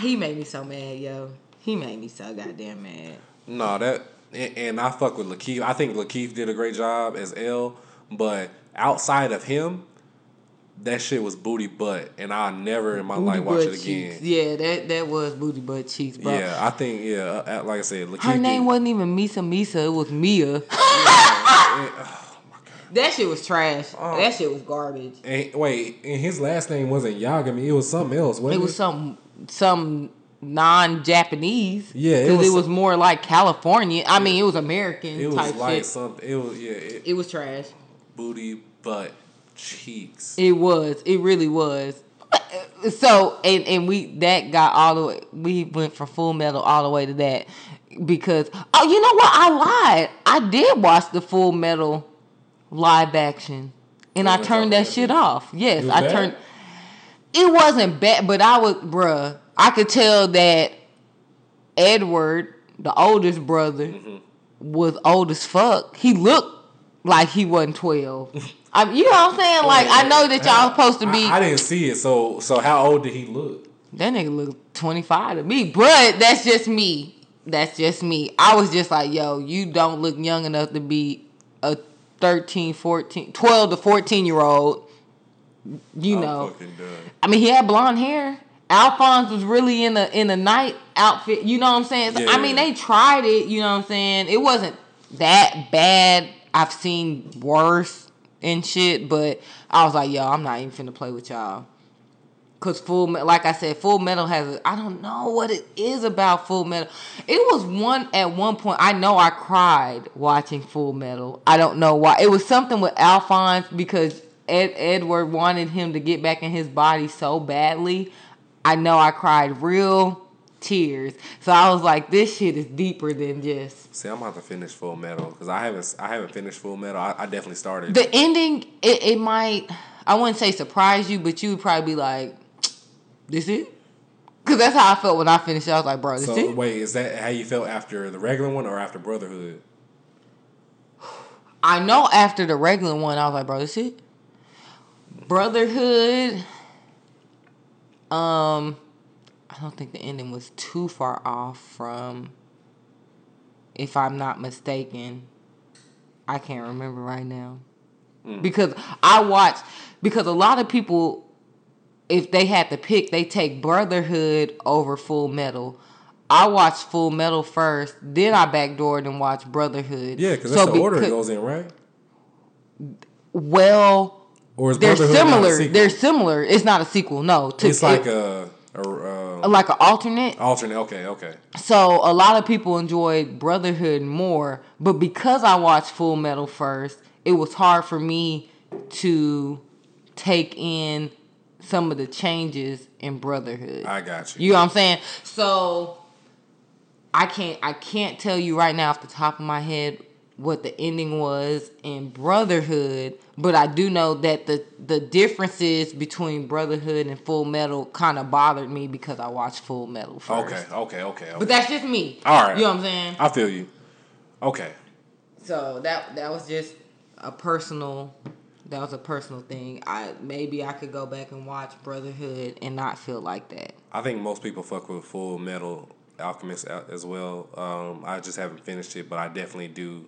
He made me so mad, yo. He made me so goddamn mad. No, that and, and I fuck with Lakeith. I think Lakeith did a great job as L, but outside of him, that shit was booty butt, and I'll never in my life watch it again. cheeks. Yeah, that that was booty butt cheeks, bro. Yeah, I think yeah, uh, like I said, Her name wasn't even Misa Misa, it was Mia. that shit was trash. Oh. That shit was garbage. And, wait, and his last name wasn't Yagami. It was something else. Wasn't It it was some some non Japanese. Yeah, it Because it, was was more like California. I mean, it was American It was like shit. something. It was yeah, it, It was trash. booty butt cheeks. It was. It really was. So and and we that got all the way. We went from Full Metal all the way to that because oh, you know what? I lied. I did watch the Full Metal live action, and I turned on that shit off. Yes, I bad? turned. It wasn't bad, but I was, bruh. I could tell that Edward, the oldest brother, mm-hmm. was old as fuck. He looked like he wasn't twelve. I, you know what I'm saying? Like I know that y'all oh. supposed to be. I, I didn't see it. So, so how old did he look? that nigga looked 25 to me, but that's just me. That's just me. I was just like, yo, you don't look young enough to be a 13, 14, 12 to 14 year old. You I'm know. I mean, he had blonde hair. Alphonse was really in a in a night outfit. You know what I'm saying? So, Yeah, I mean, they tried it. You know what I'm saying? It wasn't that bad. I've seen worse and shit, but I was like, yo, I'm not even finna play with y'all. Cause full, like I said, Full Metal has. I don't know what it is about Full Metal. It was one at one point. I know I cried watching Full Metal. I don't know why. It was something with Alphonse because Ed, Edward wanted him to get back in his body so badly. I know I cried real tears. So I was like, this shit is deeper than just See, I'm about to finish Full Metal because I haven't I haven't finished Full Metal. I, I definitely started. the ending. It, it might. I wouldn't say surprise you, but you would probably be like, this it. Cause that's how I felt when I finished. it. I was like, bro, this So, it. wait, is that how you felt after the regular one or after Brotherhood? I know after the regular one, I was like, bro, this it. Brotherhood. Um, I don't think the ending was too far off from. If I'm not mistaken, I can't remember right now mm. because I watched because a lot of people, if they had to pick, they take Brotherhood over Full Metal. I watched Full Metal first, then I backdoored and watched Brotherhood. Yeah, because that's So the order it goes in, right? Well, Or is they're Brotherhood not a similar. They're similar. It's not a sequel. No, to, It's like it- a, Um, a like an alternate. alternate. Okay, okay. So a lot of people enjoyed Brotherhood more, but because I watched Full Metal first, it was hard for me to take in some of the changes in Brotherhood. I got you. You know what I'm saying? So I can't I can't tell you right now off the top of my head what the ending was in Brotherhood, but I do know that the the differences between Brotherhood and Full Metal kind of bothered me because I watched Full Metal first. Okay, okay, okay. okay. But that's just me. All right. You know what I'm saying? I feel you. Okay. So that that was just a personal that was a personal thing. I maybe I could go back and watch Brotherhood and not feel like that. I think most people fuck with Full Metal Alchemist as well. Um, I just haven't finished it, but I definitely do.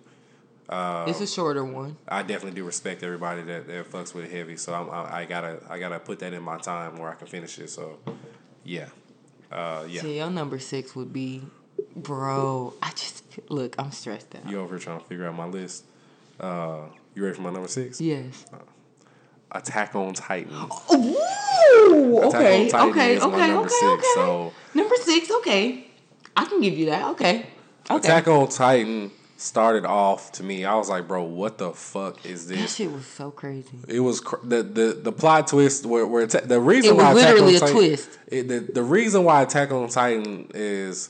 It's a shorter one. I definitely do respect everybody that, that fucks with it heavy. So I'm, I, I gotta I gotta put that in my time where I can finish it. So yeah, uh, yeah. See, your number six would be, bro. I just look. I'm stressed out. You over here trying to figure out my list. Uh, you ready for my number six? Yes. Attack on Titan. Ooh, Attack on okay, Titan okay, is okay, my number okay, six. okay. So Number six, okay. I can give you that. Okay. Okay. Attack on Titan started off to me. I was like, bro, what the fuck is this? that shit was so crazy. It was cr- the the the plot twist where where atta- the reason It was why Attack literally on a Titan, twist. It, the the reason why Attack on Titan is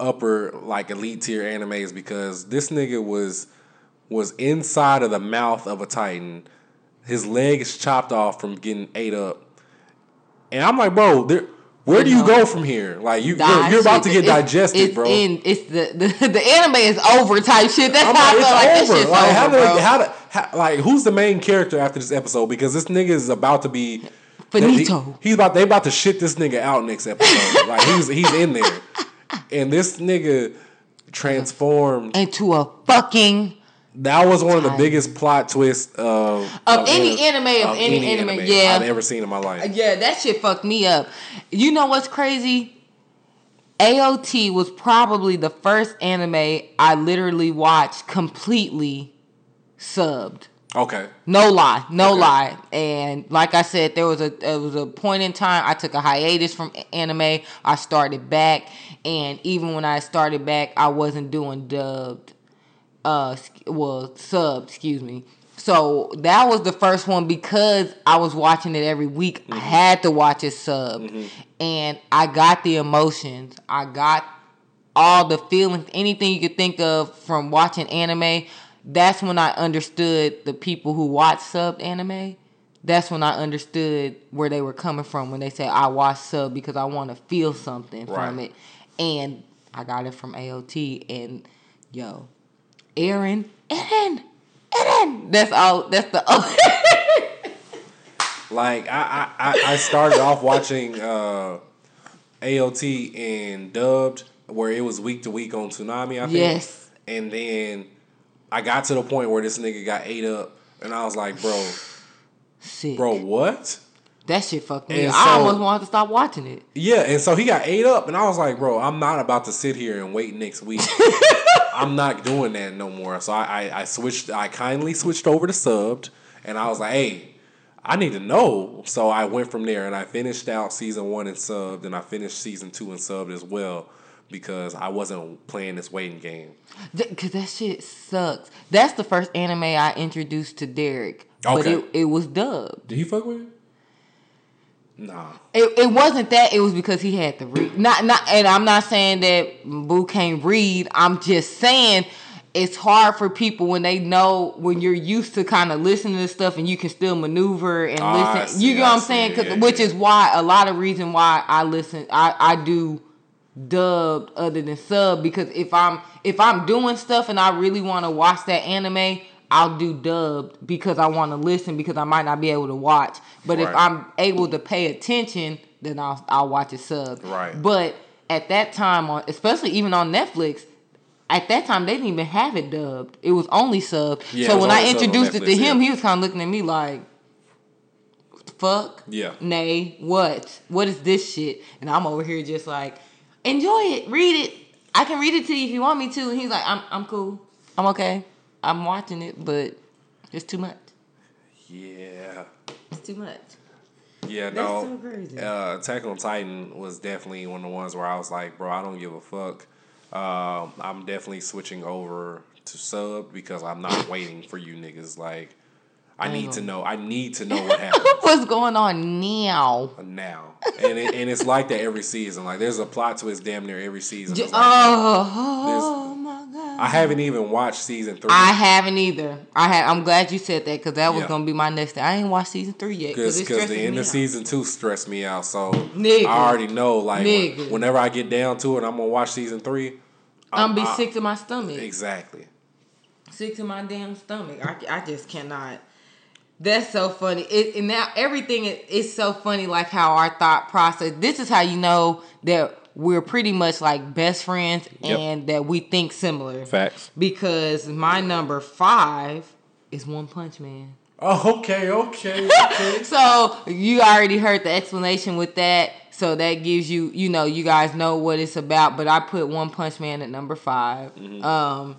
upper like elite tier anime is because this nigga was was inside of the mouth of a Titan. His leg is chopped off from getting ate up, and I'm like, bro, there. Where do you No. go from here? Like you, you're, you're about to get it's- digested, it's bro. In, it's the, the the anime is over type shit. That's I'm how I feel like it's this over. shit's Like, how over, did, bro. how, how, like, who's the main character after this episode? Because this nigga is about to be Finito. he- he's about they about to shit this nigga out next episode. like he's he's in there, and this nigga transformed. Into a fucking That was one of the um, biggest plot twists of Of any anime, of any anime, yeah. I've ever seen in my life. Uh, yeah, that shit fucked me up. You know what's crazy? AOT was probably the first anime I literally watched completely subbed. Okay, No lie, no Okay. lie. And like I said, there was a there was a point in time I took a hiatus from anime. I started back, and even when I started back, I wasn't doing dubbed. Uh, well, sub Excuse me. So that was the first one because I was watching it every week. I had to watch it subbed, and I got the emotions. I got all the feelings, anything you could think of from watching anime. That's when I understood the people who watch sub anime. That's when I understood where they were coming from when they say I watch sub because I want to feel something from it. And I got it from AOT and yo, Eren, Eren, Eren. That's all that's the like I I, I- started off watching uh, AOT and dubbed where it was week to week on Toonami. I think. Yes. And then I got to the point where this nigga got ate up, and I was like, bro, Sick. bro, what? That shit fucked me. And up. I almost wanted to stop watching it. Yeah, and so he got ate up, and I was like, bro, I'm not about to sit here and wait next week. I'm not doing that no more. So I, I, I switched. I kindly switched over to subbed, and I was like, hey, I need to know. So I went from there, and I finished out season one and subbed, and I finished season two and subbed as well because I wasn't playing this waiting game. Cause that shit sucks. That's the first anime I introduced to Derek. But Okay. it, it was dubbed. Did he fuck with it? Nah. It, it wasn't that. It was because he had to read. Not not. And I'm not saying that Boo can't read. I'm just saying it's hard for people when they know when you're used to kind of listening to stuff and you can still maneuver and oh, I listen. see, you know I what I'm see. saying? Yeah, which yeah. is why a lot of reason why I listen. I I do dubbed other than sub because if I'm if I'm doing stuff and I really want to watch that anime, I'll do dubbed because I want to listen because I might not be able to watch. But if I'm able to pay attention, then I'll I'll watch it sub. Right. But at that time on especially even on Netflix, at that time they didn't even have it dubbed. It was only sub. Yeah, so when I introduced it to him, yeah. he was kind of looking at me like, "Fuck, Yeah. nay, what? What is this shit?" And I'm over here just like, "Enjoy it, read it. I can read it to you if you want me to." And he's like, "I'm I'm cool. I'm okay. I'm watching it, but it's too much. Yeah. It's too much." Yeah, That's no. so crazy. Uh, Attack on Titan was definitely one of the ones where I was like, bro, I don't give a fuck. Um, I'm definitely switching over to sub because I'm not waiting for you niggas. Like, I need to know. I need to know what happened What's going on now? now, and it, and it's like that every season. Like, there's a plot twist damn near every season. Like. Oh, my god! I haven't even watched season three. I haven't either. I had. I'm glad you said that because that was Yeah. gonna be my next thing. I ain't watched season three yet because the end of out. season two stressed me out. So Nigga. I already know, like, when- whenever I get down to it, I'm gonna watch season three. I'm be I- sick to my stomach. Exactly. sick to my damn stomach. I, I just cannot. That's so funny. It, and now everything is, is so funny, like how our thought process. This is how you know that we're pretty much like best friends Yep. and that we think similar. Facts. Because my number five is One Punch Man. Oh, okay, okay, okay. So you already heard the explanation with that. So that gives you, you know, you guys know what it's about. But I put One Punch Man at number 5 Mm-hmm. Um,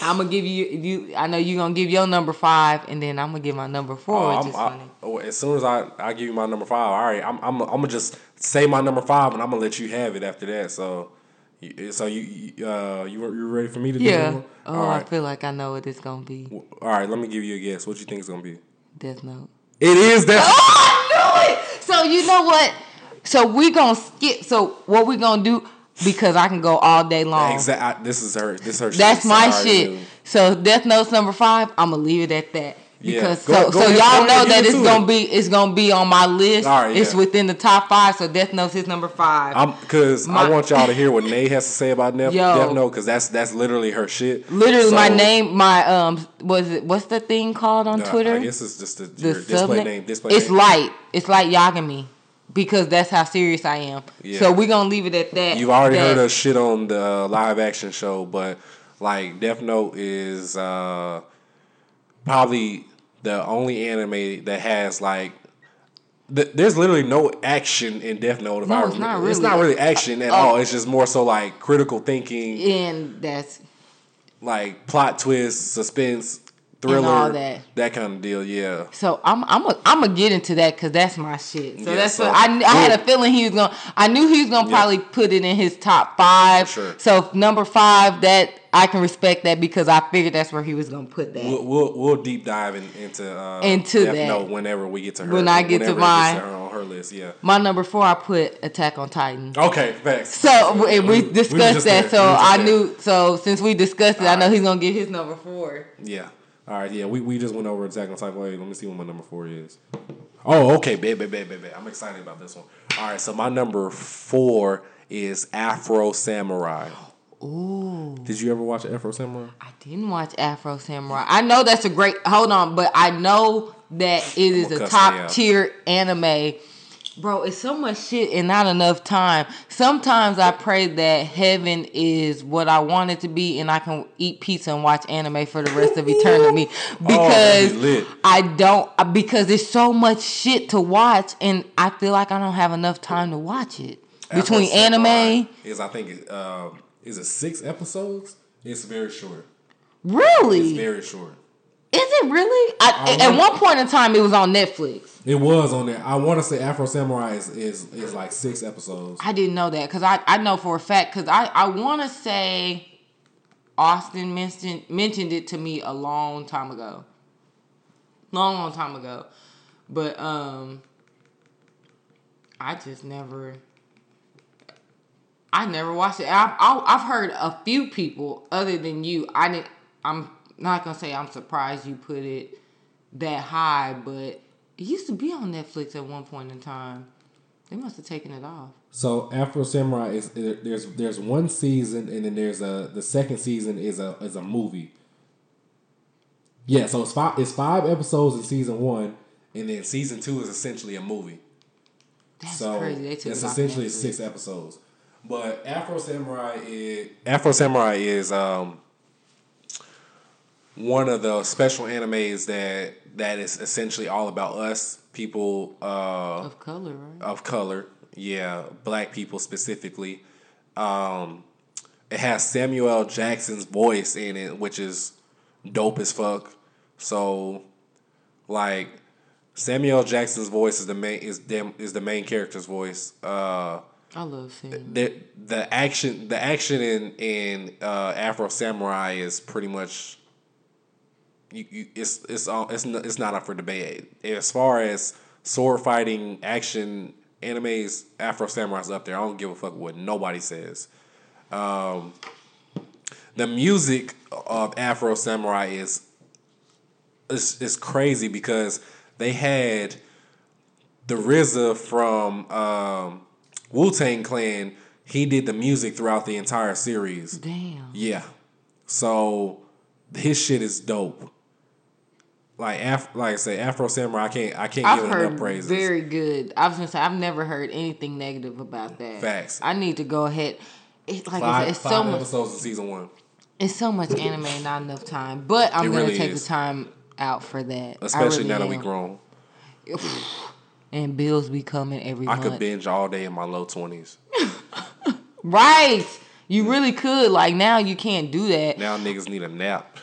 I'm gonna give you, you. I know you're gonna give your number five, and then I'm gonna give my number four, Oh, which I- funny. oh, as soon as I, I give you my number five, all right, I'm, I'm, I'm gonna just say my number five, and I'm gonna let you have it after that. So, you- so you, you, uh, you, you ready for me to do Yeah. one? Oh, all I feel like I know what it's gonna be. all right. Let me give you a guess. What do you think it's gonna be? Death Note. It is Death. Oh, I knew it. So you know what? So we gonna skip. So what we gonna do? Because I can go all day long. Exactly. This is her. This is her. That's shit, my so shit. knew. So Death Note's number five. I'm gonna leave it at that. Yeah. Because Go- so, go so ahead- y'all know that it's into gonna it. be it's gonna be on my list. All right, It's yeah. within the top five. So Death Note's his number 5 I'm because I want y'all to hear what Nay has to say about Death, Yo. Death Note because that's that's literally her shit. Literally, my name, my um, was it? What's the thing called on uh, Twitter? I guess it's just a, the your display name. Display It's name. light. It's like Yagami, because that's how serious I am. Yeah. So we're gonna leave it at that. You've already that- heard us shit on the uh, live action show, but like Death Note is uh, probably the only anime that has like. th- There's literally no action in Death Note. If No, I it's not remember. It's really. not really action at Oh. all. It's just more so like critical thinking, and that's like plot twist, suspense, thriller, all that. That kind of deal. Yeah. So I'm I'm a, I'm gonna get into that because that's my shit. So Yeah, that's so what I, I had a feeling he was gonna. I knew he was gonna Yeah. probably put it in his top five. Sure. So number five, that I can respect that because I figured that's where he was gonna put that. We'll, we'll we'll deep dive in, into uh, Into Death that. Note whenever we get to her. When I get to mine. on her list. Yeah. my number four, I put Attack on Titan. Okay. Thanks. So and we we discussed just that. there. So We I there. knew. So since we discussed it, I know Alright. he's gonna get his number four. Yeah. All right. Yeah. We, we just went over Attack on Titan. Wait, let me see what my number four is. Oh, okay. Babe, babe, babe, babe, babe. I'm excited about this one. All right. So my number four is Afro Samurai. Ooh. Did you ever watch Afro Samurai? I didn't watch Afro Samurai. I know that's a great. Hold on, but I know that it is a top tier anime. Bro, it's so much shit and not enough time. Sometimes I pray that heaven is what I want it to be, and I can eat pizza and watch anime for the rest of eternity. Oh, Because be lit. I don't. uh, Because there's so much shit to watch, and I feel like I don't have enough time to watch it. Between anime, is I think um, is it six episodes? It's very short. really, It's very short. Is it really? I, at one point in time, it was on Netflix. It was on there. I want to say Afro Samurai is, is is like six episodes. I didn't know that because I, I know for a fact because I, I want to say Austin mentioned mentioned it to me a long time ago, long long time ago, but um, I just never. I never watched it. I've I've heard a few people other than you. I didn't. I'm not gonna say I'm surprised you put it that high, but it used to be on Netflix at one point in time. They must have taken it off. So Afro Samurai is there's there's one season and then there's a the second season is a is a movie. Yeah, so it's five it's five episodes in season one. And then season two is essentially a movie. That's So crazy. They took it's it essentially Netflix. six episodes. But Afro Samurai is Afro Samurai is um one of the special animes that that is essentially all about us people uh of color, right? of color, yeah, black people specifically. Um it has Samuel Jackson's voice in it, which is dope as fuck. So like Samuel Jackson's voice is the main is them is the main character's voice. Uh, I love seeing. the the action the action in in uh, Afro Samurai is pretty much you, you it's it's all it's not, it's not up for debate as far as sword fighting action animes Afro Samurai's up there I don't give a fuck what nobody says um, the music of Afro Samurai is is is crazy because they had the RZA from um, Wu Tang Clan. He did the music throughout the entire series. Damn. Yeah, so his shit is dope. Like Af- like I say, Afro Samurai. I can't I can't I've give it enough praises. very good. I was gonna say I've never heard anything negative about that. Facts. I need to go ahead. It's like I five said, it's so much. episodes of season one, It's so much anime, and not enough time. But I'm It gonna really take is. the time out for that. I especially really now that we grown. And bills be coming every I month. could binge all day in my low twenties. Right. You really could. Like now, you can't do that Now niggas need a nap.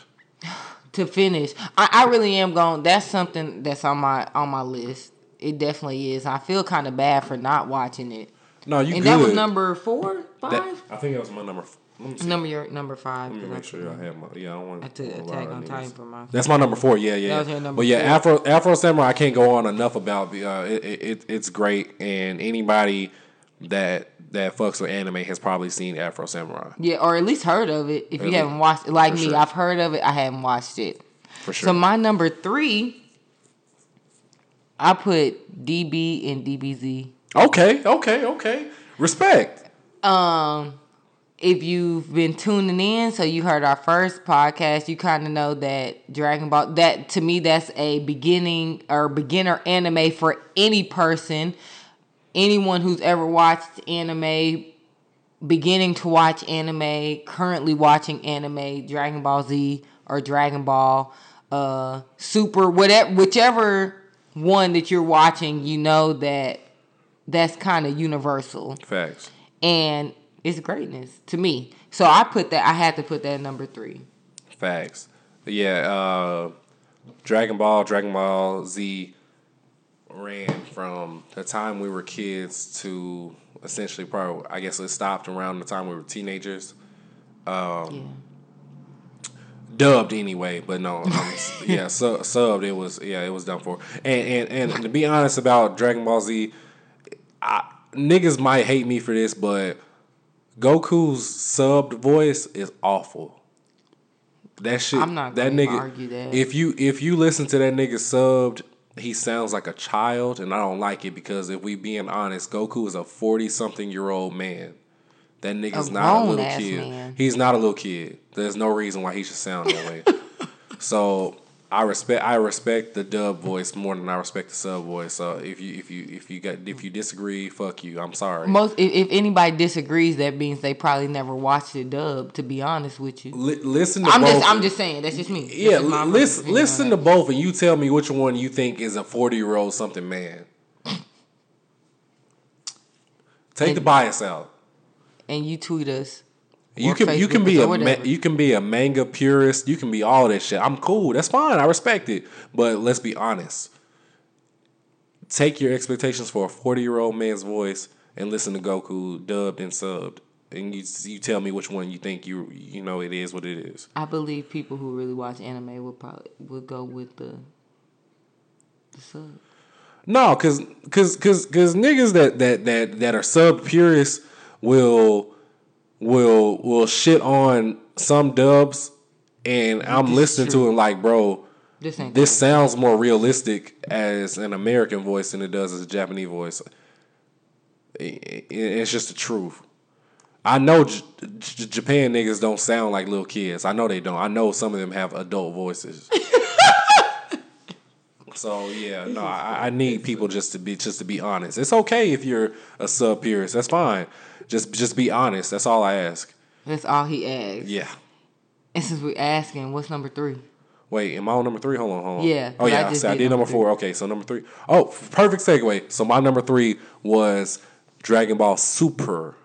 To finish. I, I really am going. That's something that's on my on my list. It definitely is. I feel kind of bad for not watching it. No, you And good. that was number four, five. That- I think that was my number. Let me see. number your number five. Let me 'cause I make sure I have my. Yeah, I don't want to Attack on Titan for my. That's my number four. Yeah, yeah. That was your number but yeah, four. Afro Afro Samurai. I can't go on enough about. Uh, it, it, it it's great, and anybody that that fucks with anime has probably seen Afro Samurai Yeah, or at least heard of it. If you Really? haven't watched it, like For me, sure. I've heard of it. I haven't watched it. for sure. So my number three, I put DB and DBZ. okay, okay, okay. Respect. Um, if you've been tuning in, so you heard our first podcast, you kind of know that Dragon Ball. That to me, that's a beginning or beginner anime for any person, anyone who's ever watched anime, beginning to watch anime, currently watching anime, Dragon Ball Z or Dragon Ball, uh, Super, whatever, whichever one that you're watching, you know that that's kind of universal Facts. and it's greatness to me. So I put that. I had to put that at number three. Facts. Yeah, uh, Dragon Ball, Dragon Ball Z ran from the time we were kids to essentially probably I guess it stopped around the time we were teenagers. Um, yeah. Dubbed anyway, but no, yeah, su- subbed. It was yeah, it was done for. And and and to be honest about Dragon Ball Z, I, niggas might hate me for this, but Goku's subbed voice is awful. That shit. I'm not that nigga. argue that. If you if you listen to that nigga subbed, he sounds like a child, and I don't like it because if we being honest, Goku is a forty something year old man. That nigga's A not a little kid. man. He's not a little kid. There's no reason why he should sound that way. so I respect I respect the dub voice more than I respect the sub voice. So if you if you if you got if you disagree, fuck you. I'm sorry. Most if, if anybody disagrees, that means they probably never watched the dub. To be honest with you, Li- listen to I'm both. just I'm just saying that's just me. That's yeah. just Listen listen to both, and you tell me which one you think is a 40 year old something man. Take the bias out. and you tweet us. You can you can be a ma- you can be a manga purist. You can be all that shit. I'm cool. That's fine. I respect it. But let's be honest. Take your expectations for a 40 year old man's voice and listen to Goku dubbed and subbed, and you you tell me which one you think you you know it is what it is. I believe people who really watch anime would probably would go with the the sub. No, cause cause cause cause niggas that that that that are sub purists will will will shit on some dubs, and I'm is listening to it like, bro. This ain't This sounds more realistic as an American voice than it does as a Japanese voice. It's just the truth. I know J- J- Japan niggas don't sound like little kids. I know they don't. I know some of them have adult voices. so yeah, no, I, I need people just to be just to be honest. It's okay if you're a sub purist. That's fine. Just just be honest. That's all I ask. That's all he asked. Yeah. And since we're asking, what's number three? Wait, am I on number three? Hold on, hold on. Yeah, Oh yeah, I, just see, I did did number number four. Okay, so number three. Oh, perfect segue. So my number three was Dragon Ball Super.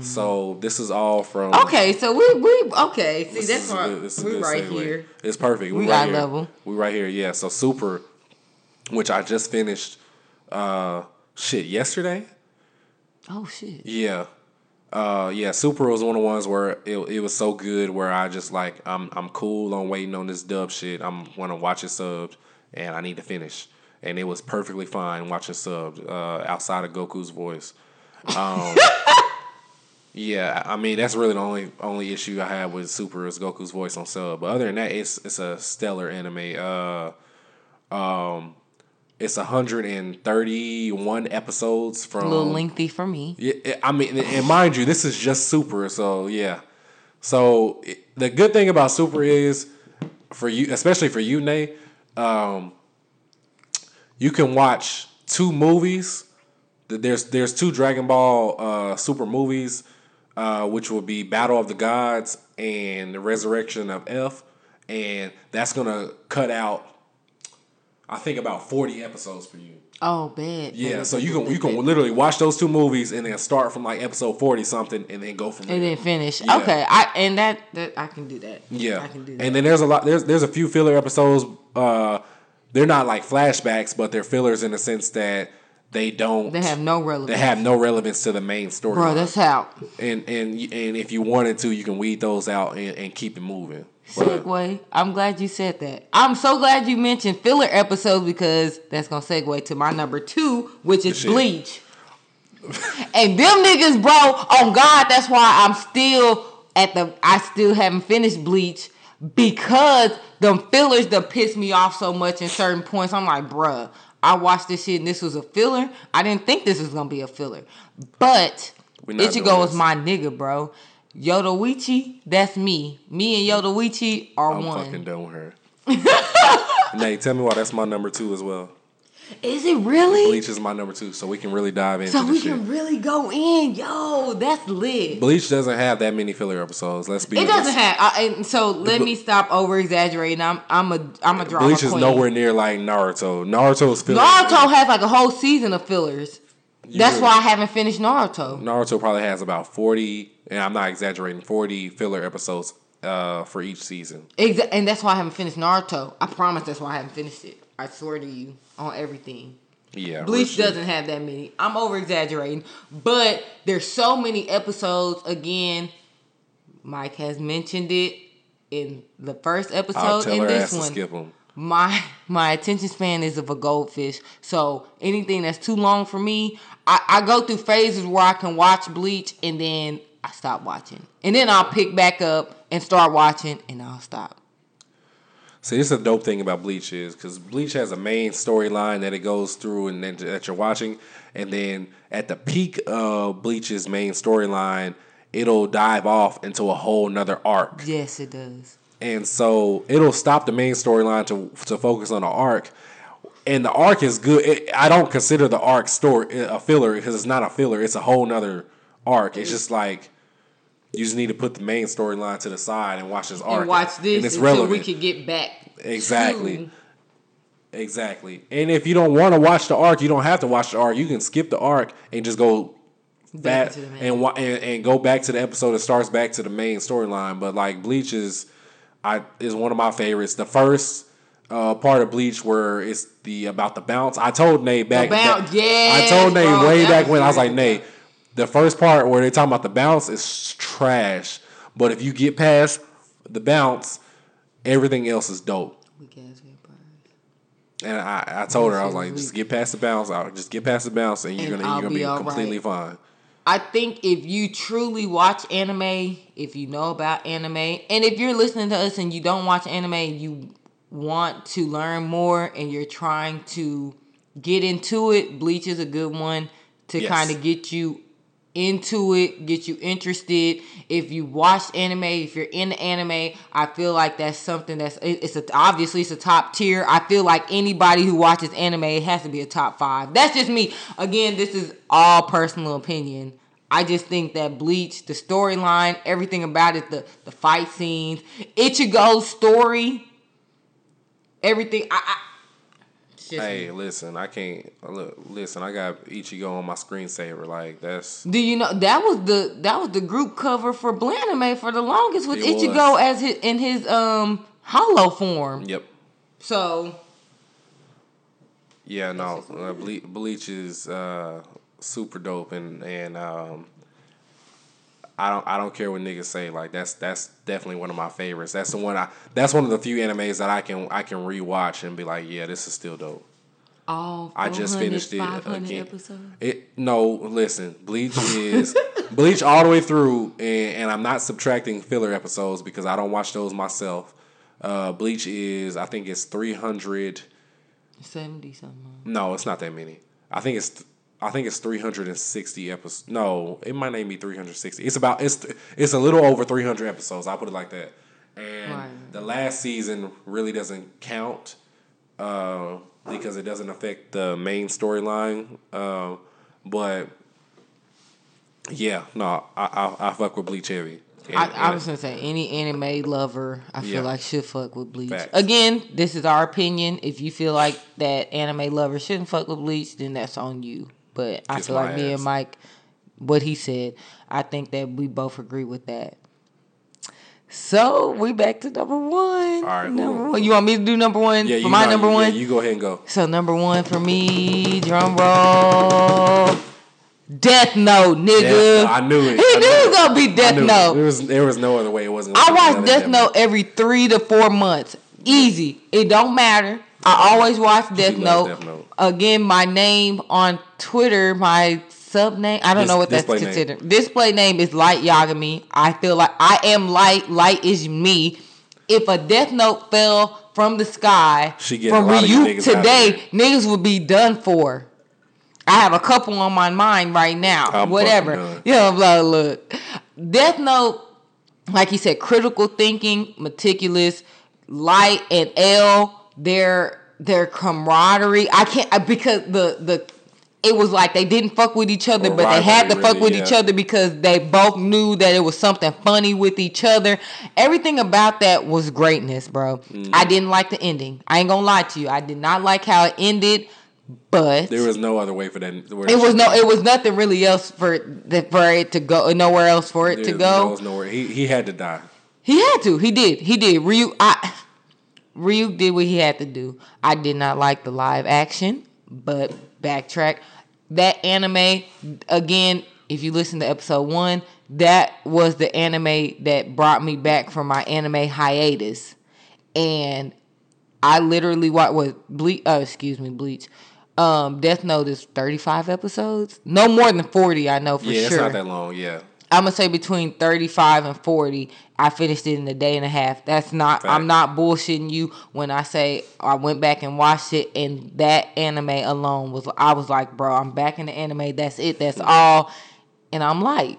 So this is all from. Mm. Okay, so we we okay. See, this that's why we right segue. here. It's perfect. We right here. level. We right here. Yeah. So Super. which I just finished. Uh, shit, yesterday. Oh shit. Yeah. Uh, yeah, Super was one of the ones where it, it was so good where I just like I'm I'm cool on waiting on this dub shit. I'm want to watch it subbed and I need to finish. And it was perfectly fine watching subbed uh, outside of Goku's voice. Um, yeah, I mean that's really the only only issue I have with Super is Goku's voice on sub. But other than that, it's it's a stellar anime. Uh, um, it's 131 episodes from A little lengthy for me. yeah, I mean, and mind you, this is just Super, so yeah. So the good thing about Super is for you, especially for you, Nay, um, you can watch two movies. There's there's two Dragon Ball uh, Super movies, uh, which will be Battle of the Gods and the Resurrection of F, and that's gonna cut out, I think, about forty episodes for you. Oh, bad. Yeah, bad, so you bad, can you can bad. literally watch those two movies and then start from like episode forty something and then go from there. and then finish. Yeah. Okay, I and that that I can do that. yeah, I can do that. and then there's a lot. There's there's a few filler episodes. Uh, they're not like flashbacks, but they're fillers in the sense that they don't. they have no relevance. They have no relevance to the main story. Bro, that's how. and and and if you wanted to, you can weed those out and, and keep it moving. Segue. I'm glad you said that. I'm so glad you mentioned filler episodes because that's gonna segue to my number two, which is shit. Bleach. and them niggas, bro, on God, that's why I'm still at the. I still haven't finished Bleach because them fillers that piss me off so much in certain points. I'm like, bruh, I watched this shit and this was a filler. I didn't think this was gonna be a filler, but Ichigo is my nigga, bro. Yoruichi, that's me. Me and Yoruichi are I'm one. fucking done with her. Nate, tell me why that's my number two as well. Is it really? Bleach is my number two, so we can really dive into so we shit. can really go in, yo. That's lit. Bleach doesn't have that many filler episodes. Let's be. It doesn't have. I, and so let me stop over exaggerating. I'm I'm a I'm a drama Bleach is queen. nowhere near like Naruto. Naruto's filler. Naruto has like a whole season of fillers. That's really- why I haven't finished Naruto. Naruto probably has about forty, and I'm not exaggerating, forty filler episodes uh, for each season. Exa- and that's why I haven't finished Naruto. I promise that's why I haven't finished it. I swear to you on everything. Yeah, Bleach shit. doesn't have that many. I'm over exaggerating, but there's so many episodes. Again, Mike has mentioned it in the first episode in this one. skip them. My my attention span is of a goldfish. So anything that's too long for me, I, I go through phases where I can watch Bleach and then I stop watching, and then I'll pick back up and start watching, and I'll stop. See, this is a dope thing about Bleach is because Bleach has a main storyline that it goes through and then, that you're watching, and then at the peak of Bleach's main storyline, it'll dive off into a whole nother arc. Yes, it does. and so it'll stop the main storyline to to focus on the arc. And the arc is good. It, I don't consider the arc story a filler because it's not a filler. It's a whole nother arc. It's just like you just need to put the main storyline to the side and watch this arc. And watch this and it's until relevant. we can get back. Exactly. to- Exactly. And if you don't want to watch the arc, you don't have to watch the arc. You can skip the arc and just go Back back the main. and, and and go back to the episode that starts back to the main storyline. But like Bleach is, I is one of my favorites. The first uh, part of Bleach where it's the about the bounce. I told Nate back. yes, I told Nate bro, way back when I was like Nate. The first part where they talking about the bounce is trash, but if you get past the bounce, everything else is dope. Weak ass vampires. And I, I told her I was like, just get past the bounce. I'll just get past the bounce, and you're And gonna I'll you're gonna be be, completely right. fine. I think if you truly watch anime, if you know about anime, and if you're listening to us and you don't watch anime, you want to learn more and you're trying to get into it, Bleach is a good one to Yes. kind of get you into it, get you interested. If you watch anime, if you're into anime, I feel like that's something that's it's a, obviously it's a top tier. I feel like anybody who watches anime it has to be a top five. That's just me. Again, this is all personal opinion. I just think that Bleach, the storyline, everything about it, the the fight scenes, Ichigo's story, everything. I, I just Hey, listen, I can't look. Listen, I got Ichigo on my screensaver. Like that's Do you know that was the that was the group cover for Blanime for the longest with It Ichigo was. as his in his um hollow form. yep. So Yeah, no, uh, Ble- Bleach is uh, super dope, and and um, I don't I don't care what niggas say. Like that's that's definitely one of my favorites. That's the one I that's one of the few animes that I can I can rewatch and be like, yeah, this is still dope. All I just finished it again. episodes. It no, listen, Bleach is Bleach all the way through, and, and I'm not subtracting filler episodes because I don't watch those myself. Uh, Bleach is I think it's 300. Seventy something. No, it's not that many. I think it's I think it's 360 episodes. No, it might not even be 360. It's about it's it's a little over 300 episodes. I'll put it like that. And Right. the last season really doesn't count uh, because it doesn't affect the main storyline. Uh, but yeah, no, I, I I fuck with Bleach heavy. And- I, I was gonna say any anime lover, I feel Yeah. like should fuck with Bleach. Facts. Again, this is our opinion. If you feel like that anime lover shouldn't fuck with Bleach, then that's on you. But I feel like me ass. and Mike, what he said, I think that we both agree with that. So we back to number one. All right, number one. You want me to do number one yeah, for my know, number yeah, one? you go ahead and go. So number one for me, drum roll. Death Note, nigga. Yeah, I knew it. He I knew it was gonna be Death. Note. There was there was no other way it wasn't. I watch Death Note every three to four months. Easy. It don't matter. I always watch Death Note. Death Note. Again, my name on Twitter, my sub name. I don't Dis- know what that's display name. considered. Display name is Light Yagami. I feel like I am light. Light is me. If a Death Note fell from the sky from a lot of you niggas today, niggas would be done for. I have a couple on my mind right now. I'm Whatever. You know, blah, look. Death Note, like you said, critical thinking, meticulous, light and L, their their camaraderie. I can't because the the it was like they didn't fuck with each other, Or but they had to fuck really, with each other because they both knew that it was something funny with each other. Everything about that was greatness, bro. Mm-hmm. I didn't like the ending. I ain't gonna lie to you. I did not like how it ended, but There was no other way for that. It was no, it was nothing really else for it, for it to go. Nowhere else for it to There go. was nowhere. He he had to die. He had to. He did. He did. Ryuk, I, Ryuk did what he had to do. I did not like the live action, but backtrack. That anime again. If you listen to episode one, that was the anime that brought me back from my anime hiatus, and I literally what was bleach. Uh, excuse me, bleach. Um, Death Note is thirty five episodes. No more than forty. I know for Yeah, sure. Yeah, it's not that long. Yeah, I'm gonna say between 35 and 40. I finished it in a day and a half. That's not. Fact. I'm not bullshitting you when I say I went back and watched it, and that anime alone was. I was like, bro, I'm back in the anime. That's it. That's all. And I'm like,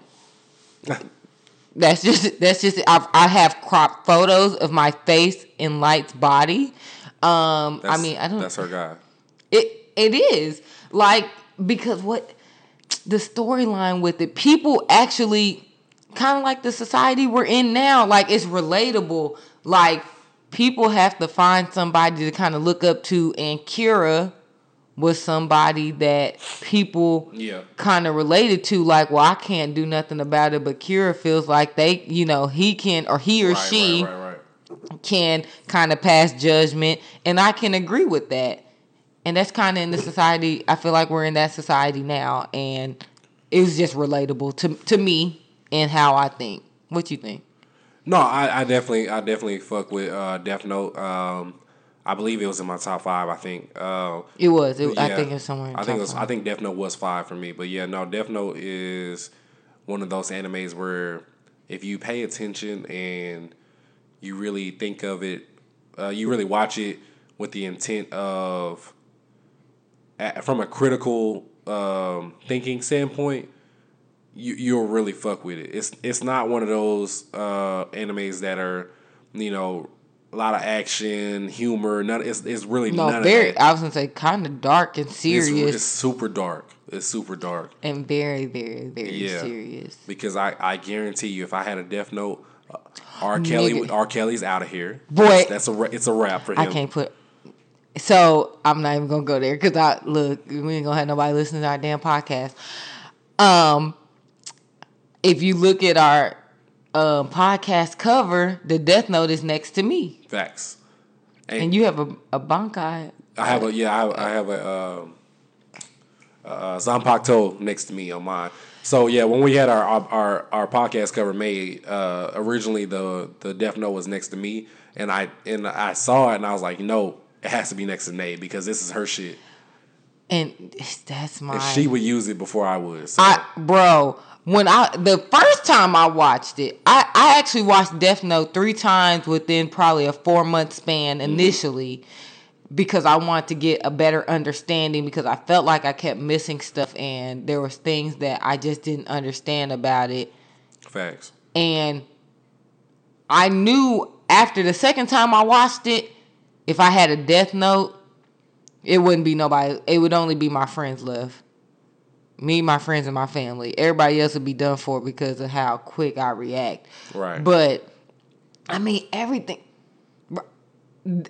that's just. That's just. I've, I have cropped photos of my face in Light's body. Um, I mean, I don't. That's her guy. It it is like because what the storyline with it, people actually kind of like the society we're in now. Like it's relatable. Like people have to find somebody to kind of look up to, and Kira was somebody that people Yeah. kind of related to. Like, well, I can't do nothing about it, but Kira feels like they, you know, he can or he or Right, she Right, right, can kind of pass judgment and i can agree with that and that's kind of in the society i feel like we're in that society now and it was just relatable to to me and how i think what you think No, I, I definitely, I definitely fuck with uh, Death Note. Um, I believe it was in my top five. I think. Uh, it was it, i think it was somewhere in I think it was. I think Death Note was five for me. But yeah, no, Death Note is one of those animes where if you pay attention and you really think of it, uh, you really watch it with the intent of, a- from a critical um, thinking standpoint, you you'll really fuck with it. It's it's not one of those uh, animes that are, you know, a lot of action, humor. None. It's it's really no none very of that. i was gonna say kind of dark and serious it's super dark. It's super dark and very very very Yeah. serious because I, I guarantee you, if I had a Death Note, uh, R. Kelly Nigga. R. Kelly's out of here. Boy. that's, that's a it's a wrap for him. I can't put. So I'm not even gonna go there because I look. We ain't gonna have nobody listening to our damn podcast. Um, if you look at our um, podcast cover, the Death Note is next to me, Facts. and you have a, a Bankai I have a yeah. I, I have a um, uh, Zanpakuto next to me on mine. So yeah, when we had our our our podcast cover made, uh, originally the the Death Note was next to me, and I and I saw it and I was like, no, it has to be next to Nate because this is her shit. And that's my. And she would use it before I would. So. I bro, when I the first time I watched it, I I actually watched Death Note three times within probably a four month span Mm-hmm. initially. Because I wanted to get a better understanding, because I felt like I kept missing stuff, and there was things that I just didn't understand about it. Facts. And I knew after the second time I watched it, if I had a death note, it wouldn't be nobody. It would only be my friends left. Me, my friends, and my family. Everybody else would be done for because of how quick I react. Right. But I mean, everything.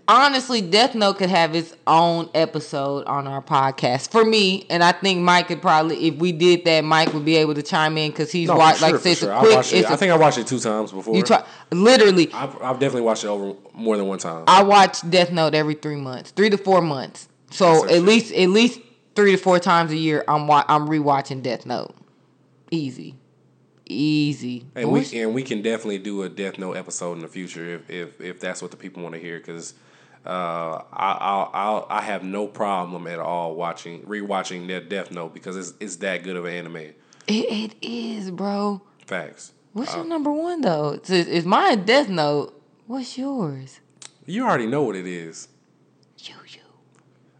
Honestly, Death Note could have its own episode on our podcast for me, and I think Mike could probably, if we did that, Mike would be able to chime in because he's No, watched, like sure, I it's sure. a I quick. watched it. it's think I watched it two times before. you try literally. I've, I've definitely watched it over more than one time. I watch Death Note every three months, three to four months. So That's at least at least three to four times a year, I'm wa- I'm rewatching Death Note. Easy, easy. And we and we can definitely do a Death Note episode in the future if if, if that's what the people want to hear. Because uh, I I'll, I'll, have no problem at all watching rewatching that Death Note because it's it's that good of an anime. it, it is, bro. Facts. What's Uh, your number one though? It's, it's mine. Death Note. What's yours? You already know what it is. You you.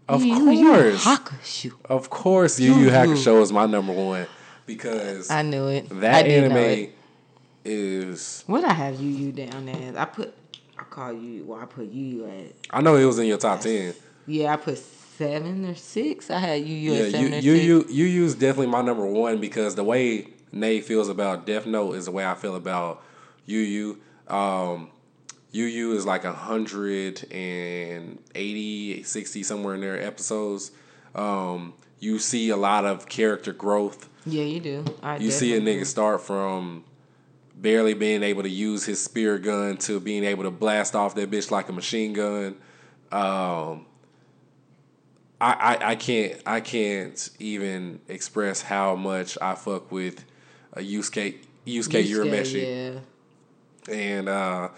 Of Yu course, Hakusho. of course, Yu Yu. Hakusho is my number one because I knew it. that I anime it. is. What I have you Yu down as? I put. I call you. Well, I put you Yu at. I know it was in your top ten. Yeah, I put seven or six. I had Yu Yu Yeah, at you seven or you six. you you use definitely my number one because the way Nate feels about Death Note is the way I feel about Yu Yu. Um, Yu Yu is like a hundred and 80, 60, somewhere in there episodes. Um, you see a lot of character growth. Yeah, you do. I You see a nigga start from barely being able to use his spear gun to being able to blast off that bitch like a machine gun. Um, I, I, I can't I can't even express how much I fuck with uh, Yusuke Yusuke do. Urameshi Yeah. and uh,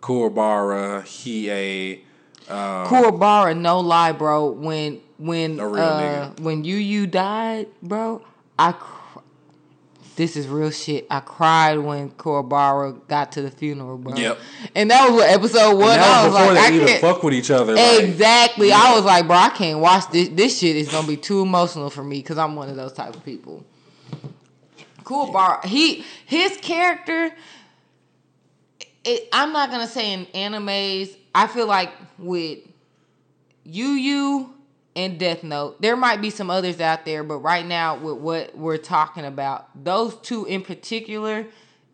Kuwabara Hiei. Uh, Kuwabara, no lie, bro. When when A uh, when Yu Yu died, bro, I. Cr- this is real shit. I cried when Kuwabara got to the funeral, bro. Yep. And that was what episode one. I was was before like, I can't. fuck with each other. like- Exactly. I was like, bro, I can't watch this. This shit is gonna be too emotional for me because I'm one of those type of people. Cool bar. He his character. It, I'm not gonna say in animes. I feel like with Yu Yu and Death Note, there might be some others out there, but right now with what we're talking about, those two in particular,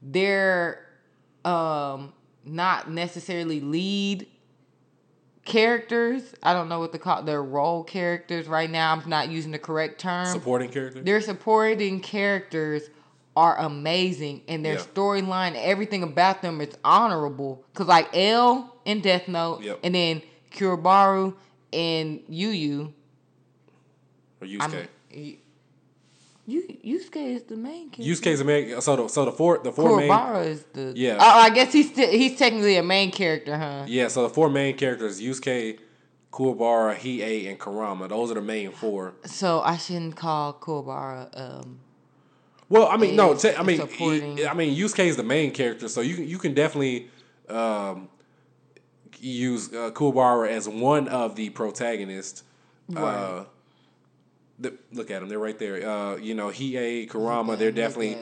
they're um not necessarily lead characters. I don't know what to call their role characters right now. I'm not using the correct term. supporting character. Their supporting characters are amazing, and their Yeah. storyline, everything about them is honorable. Cause like L in Death Note, Yep. and then Kuwabara and Yu Yu. or Yusuke. mean, Yu Yusuke is the main character. Yusuke's a main. So the so the four the four main. Is the Yeah. Oh, I guess he's still, he's technically a main character, huh? Yeah, so the four main characters: Yusuke, Kuwabara, Hiei, and Kurama. Those are the main four. So I shouldn't call Kuwabara um Well, I mean, no, Is I mean, he- I mean, Yusuke is the main character, so you you can definitely um, use uh, Kuwabara as one of the protagonists. Uh, Right. the, look at them; they're right there. Uh, you know, Hiei, Kurama, they're definitely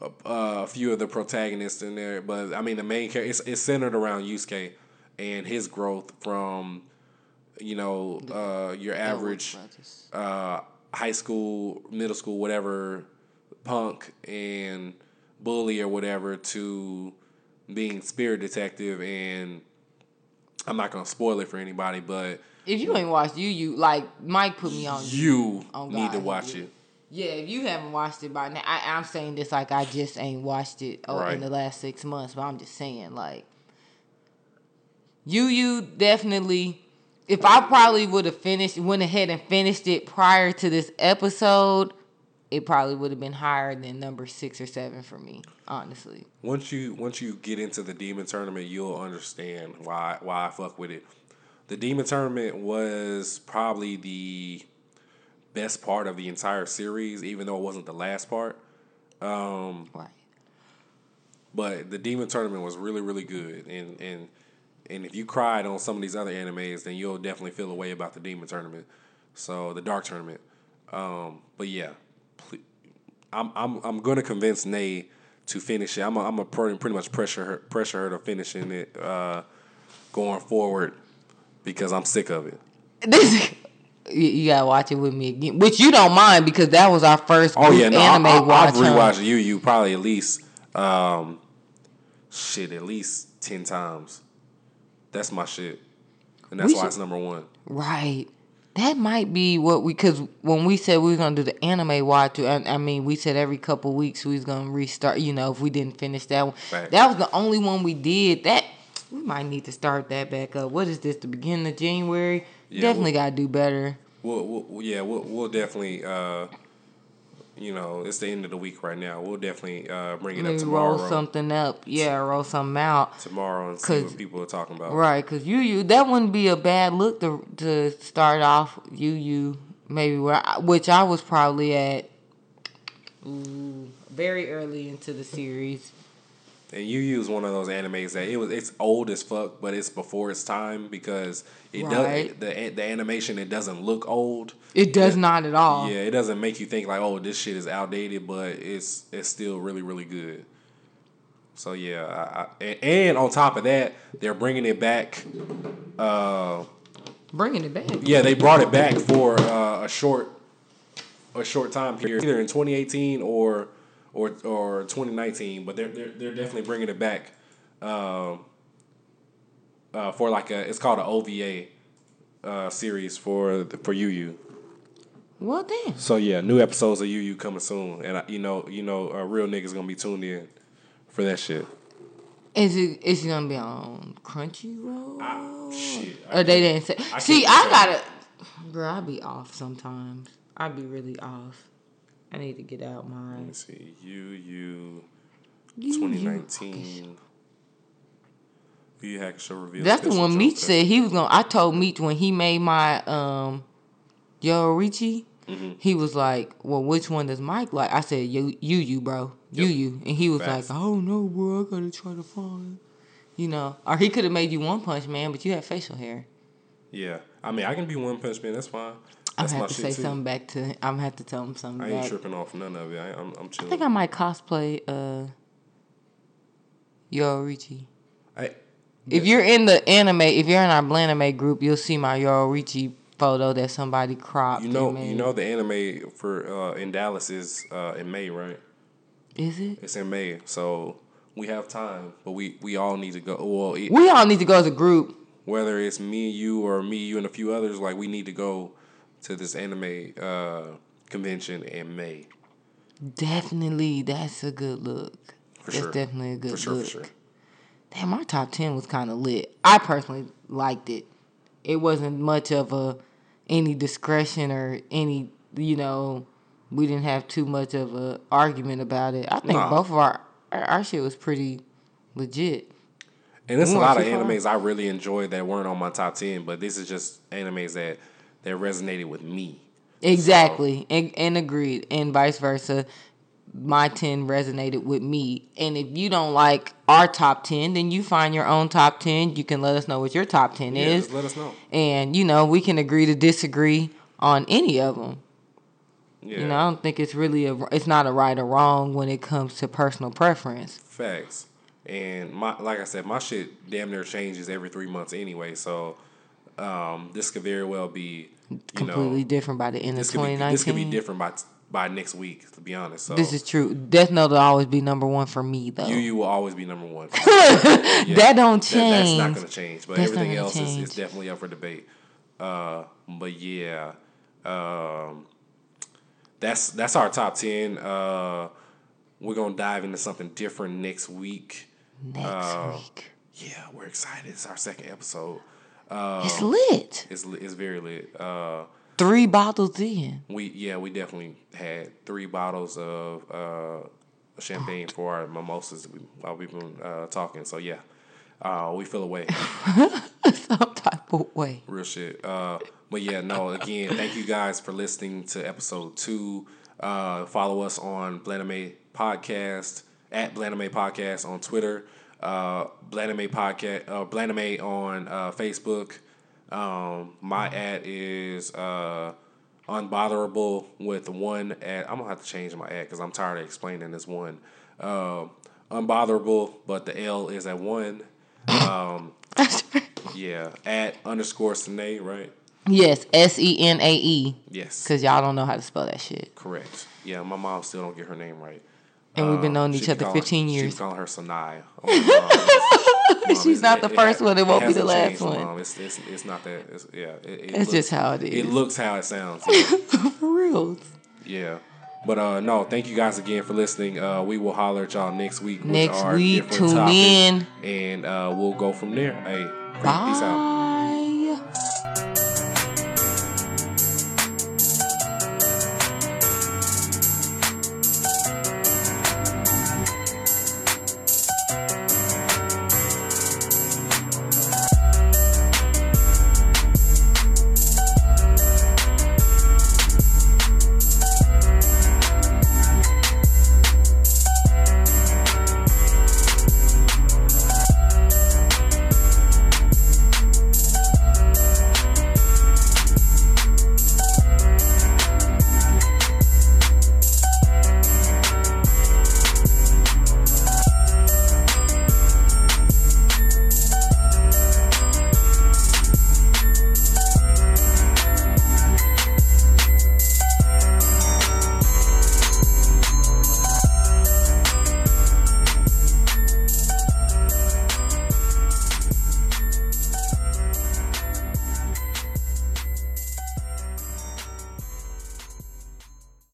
a, a few of the protagonists in there. But I mean, the main character it's, it's centered around Yusuke and his growth from you know uh, your average uh, high school, middle school, whatever, punk and bully or whatever to being spirit detective and I'm not gonna spoil it for anybody, but If you ain't watched you, Yu, like Mike put me on. you Oh, need to watch it. Yeah, if you haven't watched it by now, I, I'm saying this like I just ain't watched it oh, Right. in the last six months, but I'm just saying like you, you definitely if I probably would have finished, went ahead and finished it prior to this episode, it probably would have been higher than number six or seven for me, honestly. Once you once you get into the demon tournament, you'll understand why why I fuck with it. The demon tournament was probably the best part of the entire series, even though it wasn't the last part. Um, Right. but the demon tournament was really really good, and and and if you cried on some of these other animes, then you'll definitely feel a way about the demon tournament. So the dark tournament. Um, but yeah, I'm I'm I'm gonna convince Nay to finish it. I'm a, I'm a pretty, pretty much pressure her pressure her to finishing it uh, going forward because I'm sick of it. This you, gotta watch it with me again, which you don't mind because that was our first Oh yeah, no, anime I, I, watch. I've rewatched Yu Yu probably at least um, shit at least ten times. That's my shit, and that's We why should- it's number one. Right. That might be what we because when we said we were gonna do the anime watch, I, I mean we said every couple weeks we was gonna restart. You know, if we didn't finish that one, Right. that was the only one we did. That we might need to start that back up. What is this? The beginning of January? Yeah, Definitely well- gotta do better. We'll, we'll yeah, we'll, we'll definitely. Uh, you know, it's the end of the week right now. We'll definitely uh, bring it up tomorrow. roll something up. Yeah, roll something out. tomorrow and see what people are talking about. Right, because Yu Yu that wouldn't be a bad look to to start off. Yu Yu maybe where I, which I was probably at. Ooh, very early into the series. And you use one of those animes that it was it's old as fuck, but it's before its time because it Right. does the the animation it doesn't look old. It does not at all. Yeah, it doesn't make you think like, oh, this shit is outdated, but it's it's still really really good. So yeah, I, I, and, and on top of that, they're bringing it back. Uh, Bringing it back. yeah, they brought it back for uh, a short a short time period, either in 2018 or or or 2019. But they're they're, they're definitely bringing it back um, uh, for like a it's called an OVA uh, series for the, for Yu Yu. Well then, So yeah, new episodes of Yu Yu coming soon, and I, you know you know a real niggas gonna be tuned in for that shit. is it is it gonna be on Crunchyroll? Ah, shit, or they didn't say. I See, I gotta. Bro, I be off sometimes. I be really off. I need to get out my Let me see, You, Yu You- 2019. Yu Yu Hakusho reveals. That's the one Meech said he was gonna. I told Meech when he made my um, Yoruichi, Mm-hmm. he was like, "Well, which one does Mike like?" I said, "You, you, you, bro, you, Yep. you," and he was Facts. like, "Oh no, bro, I gotta try to find." You know, or he could have made you One Punch Man, but you had facial hair. Yeah, I mean, I can be One Punch Man. That's fine. I'm gonna have to say too. something back to. I'm gonna have to tell him something I ain't back. tripping off none of it. I, I'm, I'm chilling. I think I might cosplay uh, Yoruichi. I, If you're in the anime, if you're in our Blanime group, you'll see my Yoruichi photo that somebody cropped. you know, you know, the anime for uh, in Dallas is uh, in May, right? Is it? It's in May, so we have time, but we we all need to go. Well, it, We all need to go as a group. whether it's me, you, or me, you, and a few others, like we need to go to this anime uh, convention in May Definitely, that's a good look. for that's sure. definitely a good for sure, look. for sure. Damn, my top ten was kind of lit. I personally liked it. It wasn't much of a any discretion or any you know. We didn't have too much of a argument about it. I think Nah. both of our, our our shit was pretty legit. And there's a lot of animes I really enjoyed that weren't on my top ten, but this is just animes that that resonated with me. Exactly, and, and agreed, and vice versa. My ten resonated with me, and if you don't like our top ten, then you find your own top ten. You can let us know what your top ten Yeah, is, let us know. and you know we can agree to disagree on any of them. Yeah, You know, I don't think it's really a it's not a right or wrong when it comes to personal preference. facts. And my like I said, my shit damn near changes every three months anyway. So um, this could very well be Completely know different by the end of could be this could be different by by next week. To be honest, so This is true. Death Note will always be number one for me though. you you will always be number one. that don't change. That- that's not going to change. But That's everything else is, is definitely up for debate. Uh, but yeah, um, that's that's our top ten. Uh, we're gonna dive into something different next week. Next Uh, week. Yeah, we're excited. It's our second episode. It's lit. It's it's very lit. Uh, Three bottles in. we yeah we definitely had three bottles of uh, champagne for our mimosas while we've been uh, talking. So yeah, uh, we feel away. Some type of way. Real shit. Uh, but yeah, no. Again, thank you guys for listening to episode two. Uh, follow us on Blaname Podcast at Blaname Podcast on Twitter. Uh, Blaname Podcast. Uh, Blaname on uh, Facebook. Um, my ad is uh, unbotherable with one ad. I'm gonna have to change my ad because I'm tired of explaining this one. Uh, unbotherable, but the L is at one. Um, yeah, at underscore Senae, right? Yes, S E N A E. Yes, Cause y'all don't know how to spell that shit. correct. Yeah, my mom still don't get her name right. And we've been Um, knowing each other calling- 15 years. be calling her Sanaya. Oh, She's not the it- first it one, it won't be the last one. It's, it's, it's not that. It's, yeah, it, it That's just how it is. It looks how it sounds. For real. Yeah. But uh no, thank you guys again for listening. Uh we will holler at y'all next week. with Next our week, tune topic, in. And uh we'll go from there. Hey, peace Bye. out.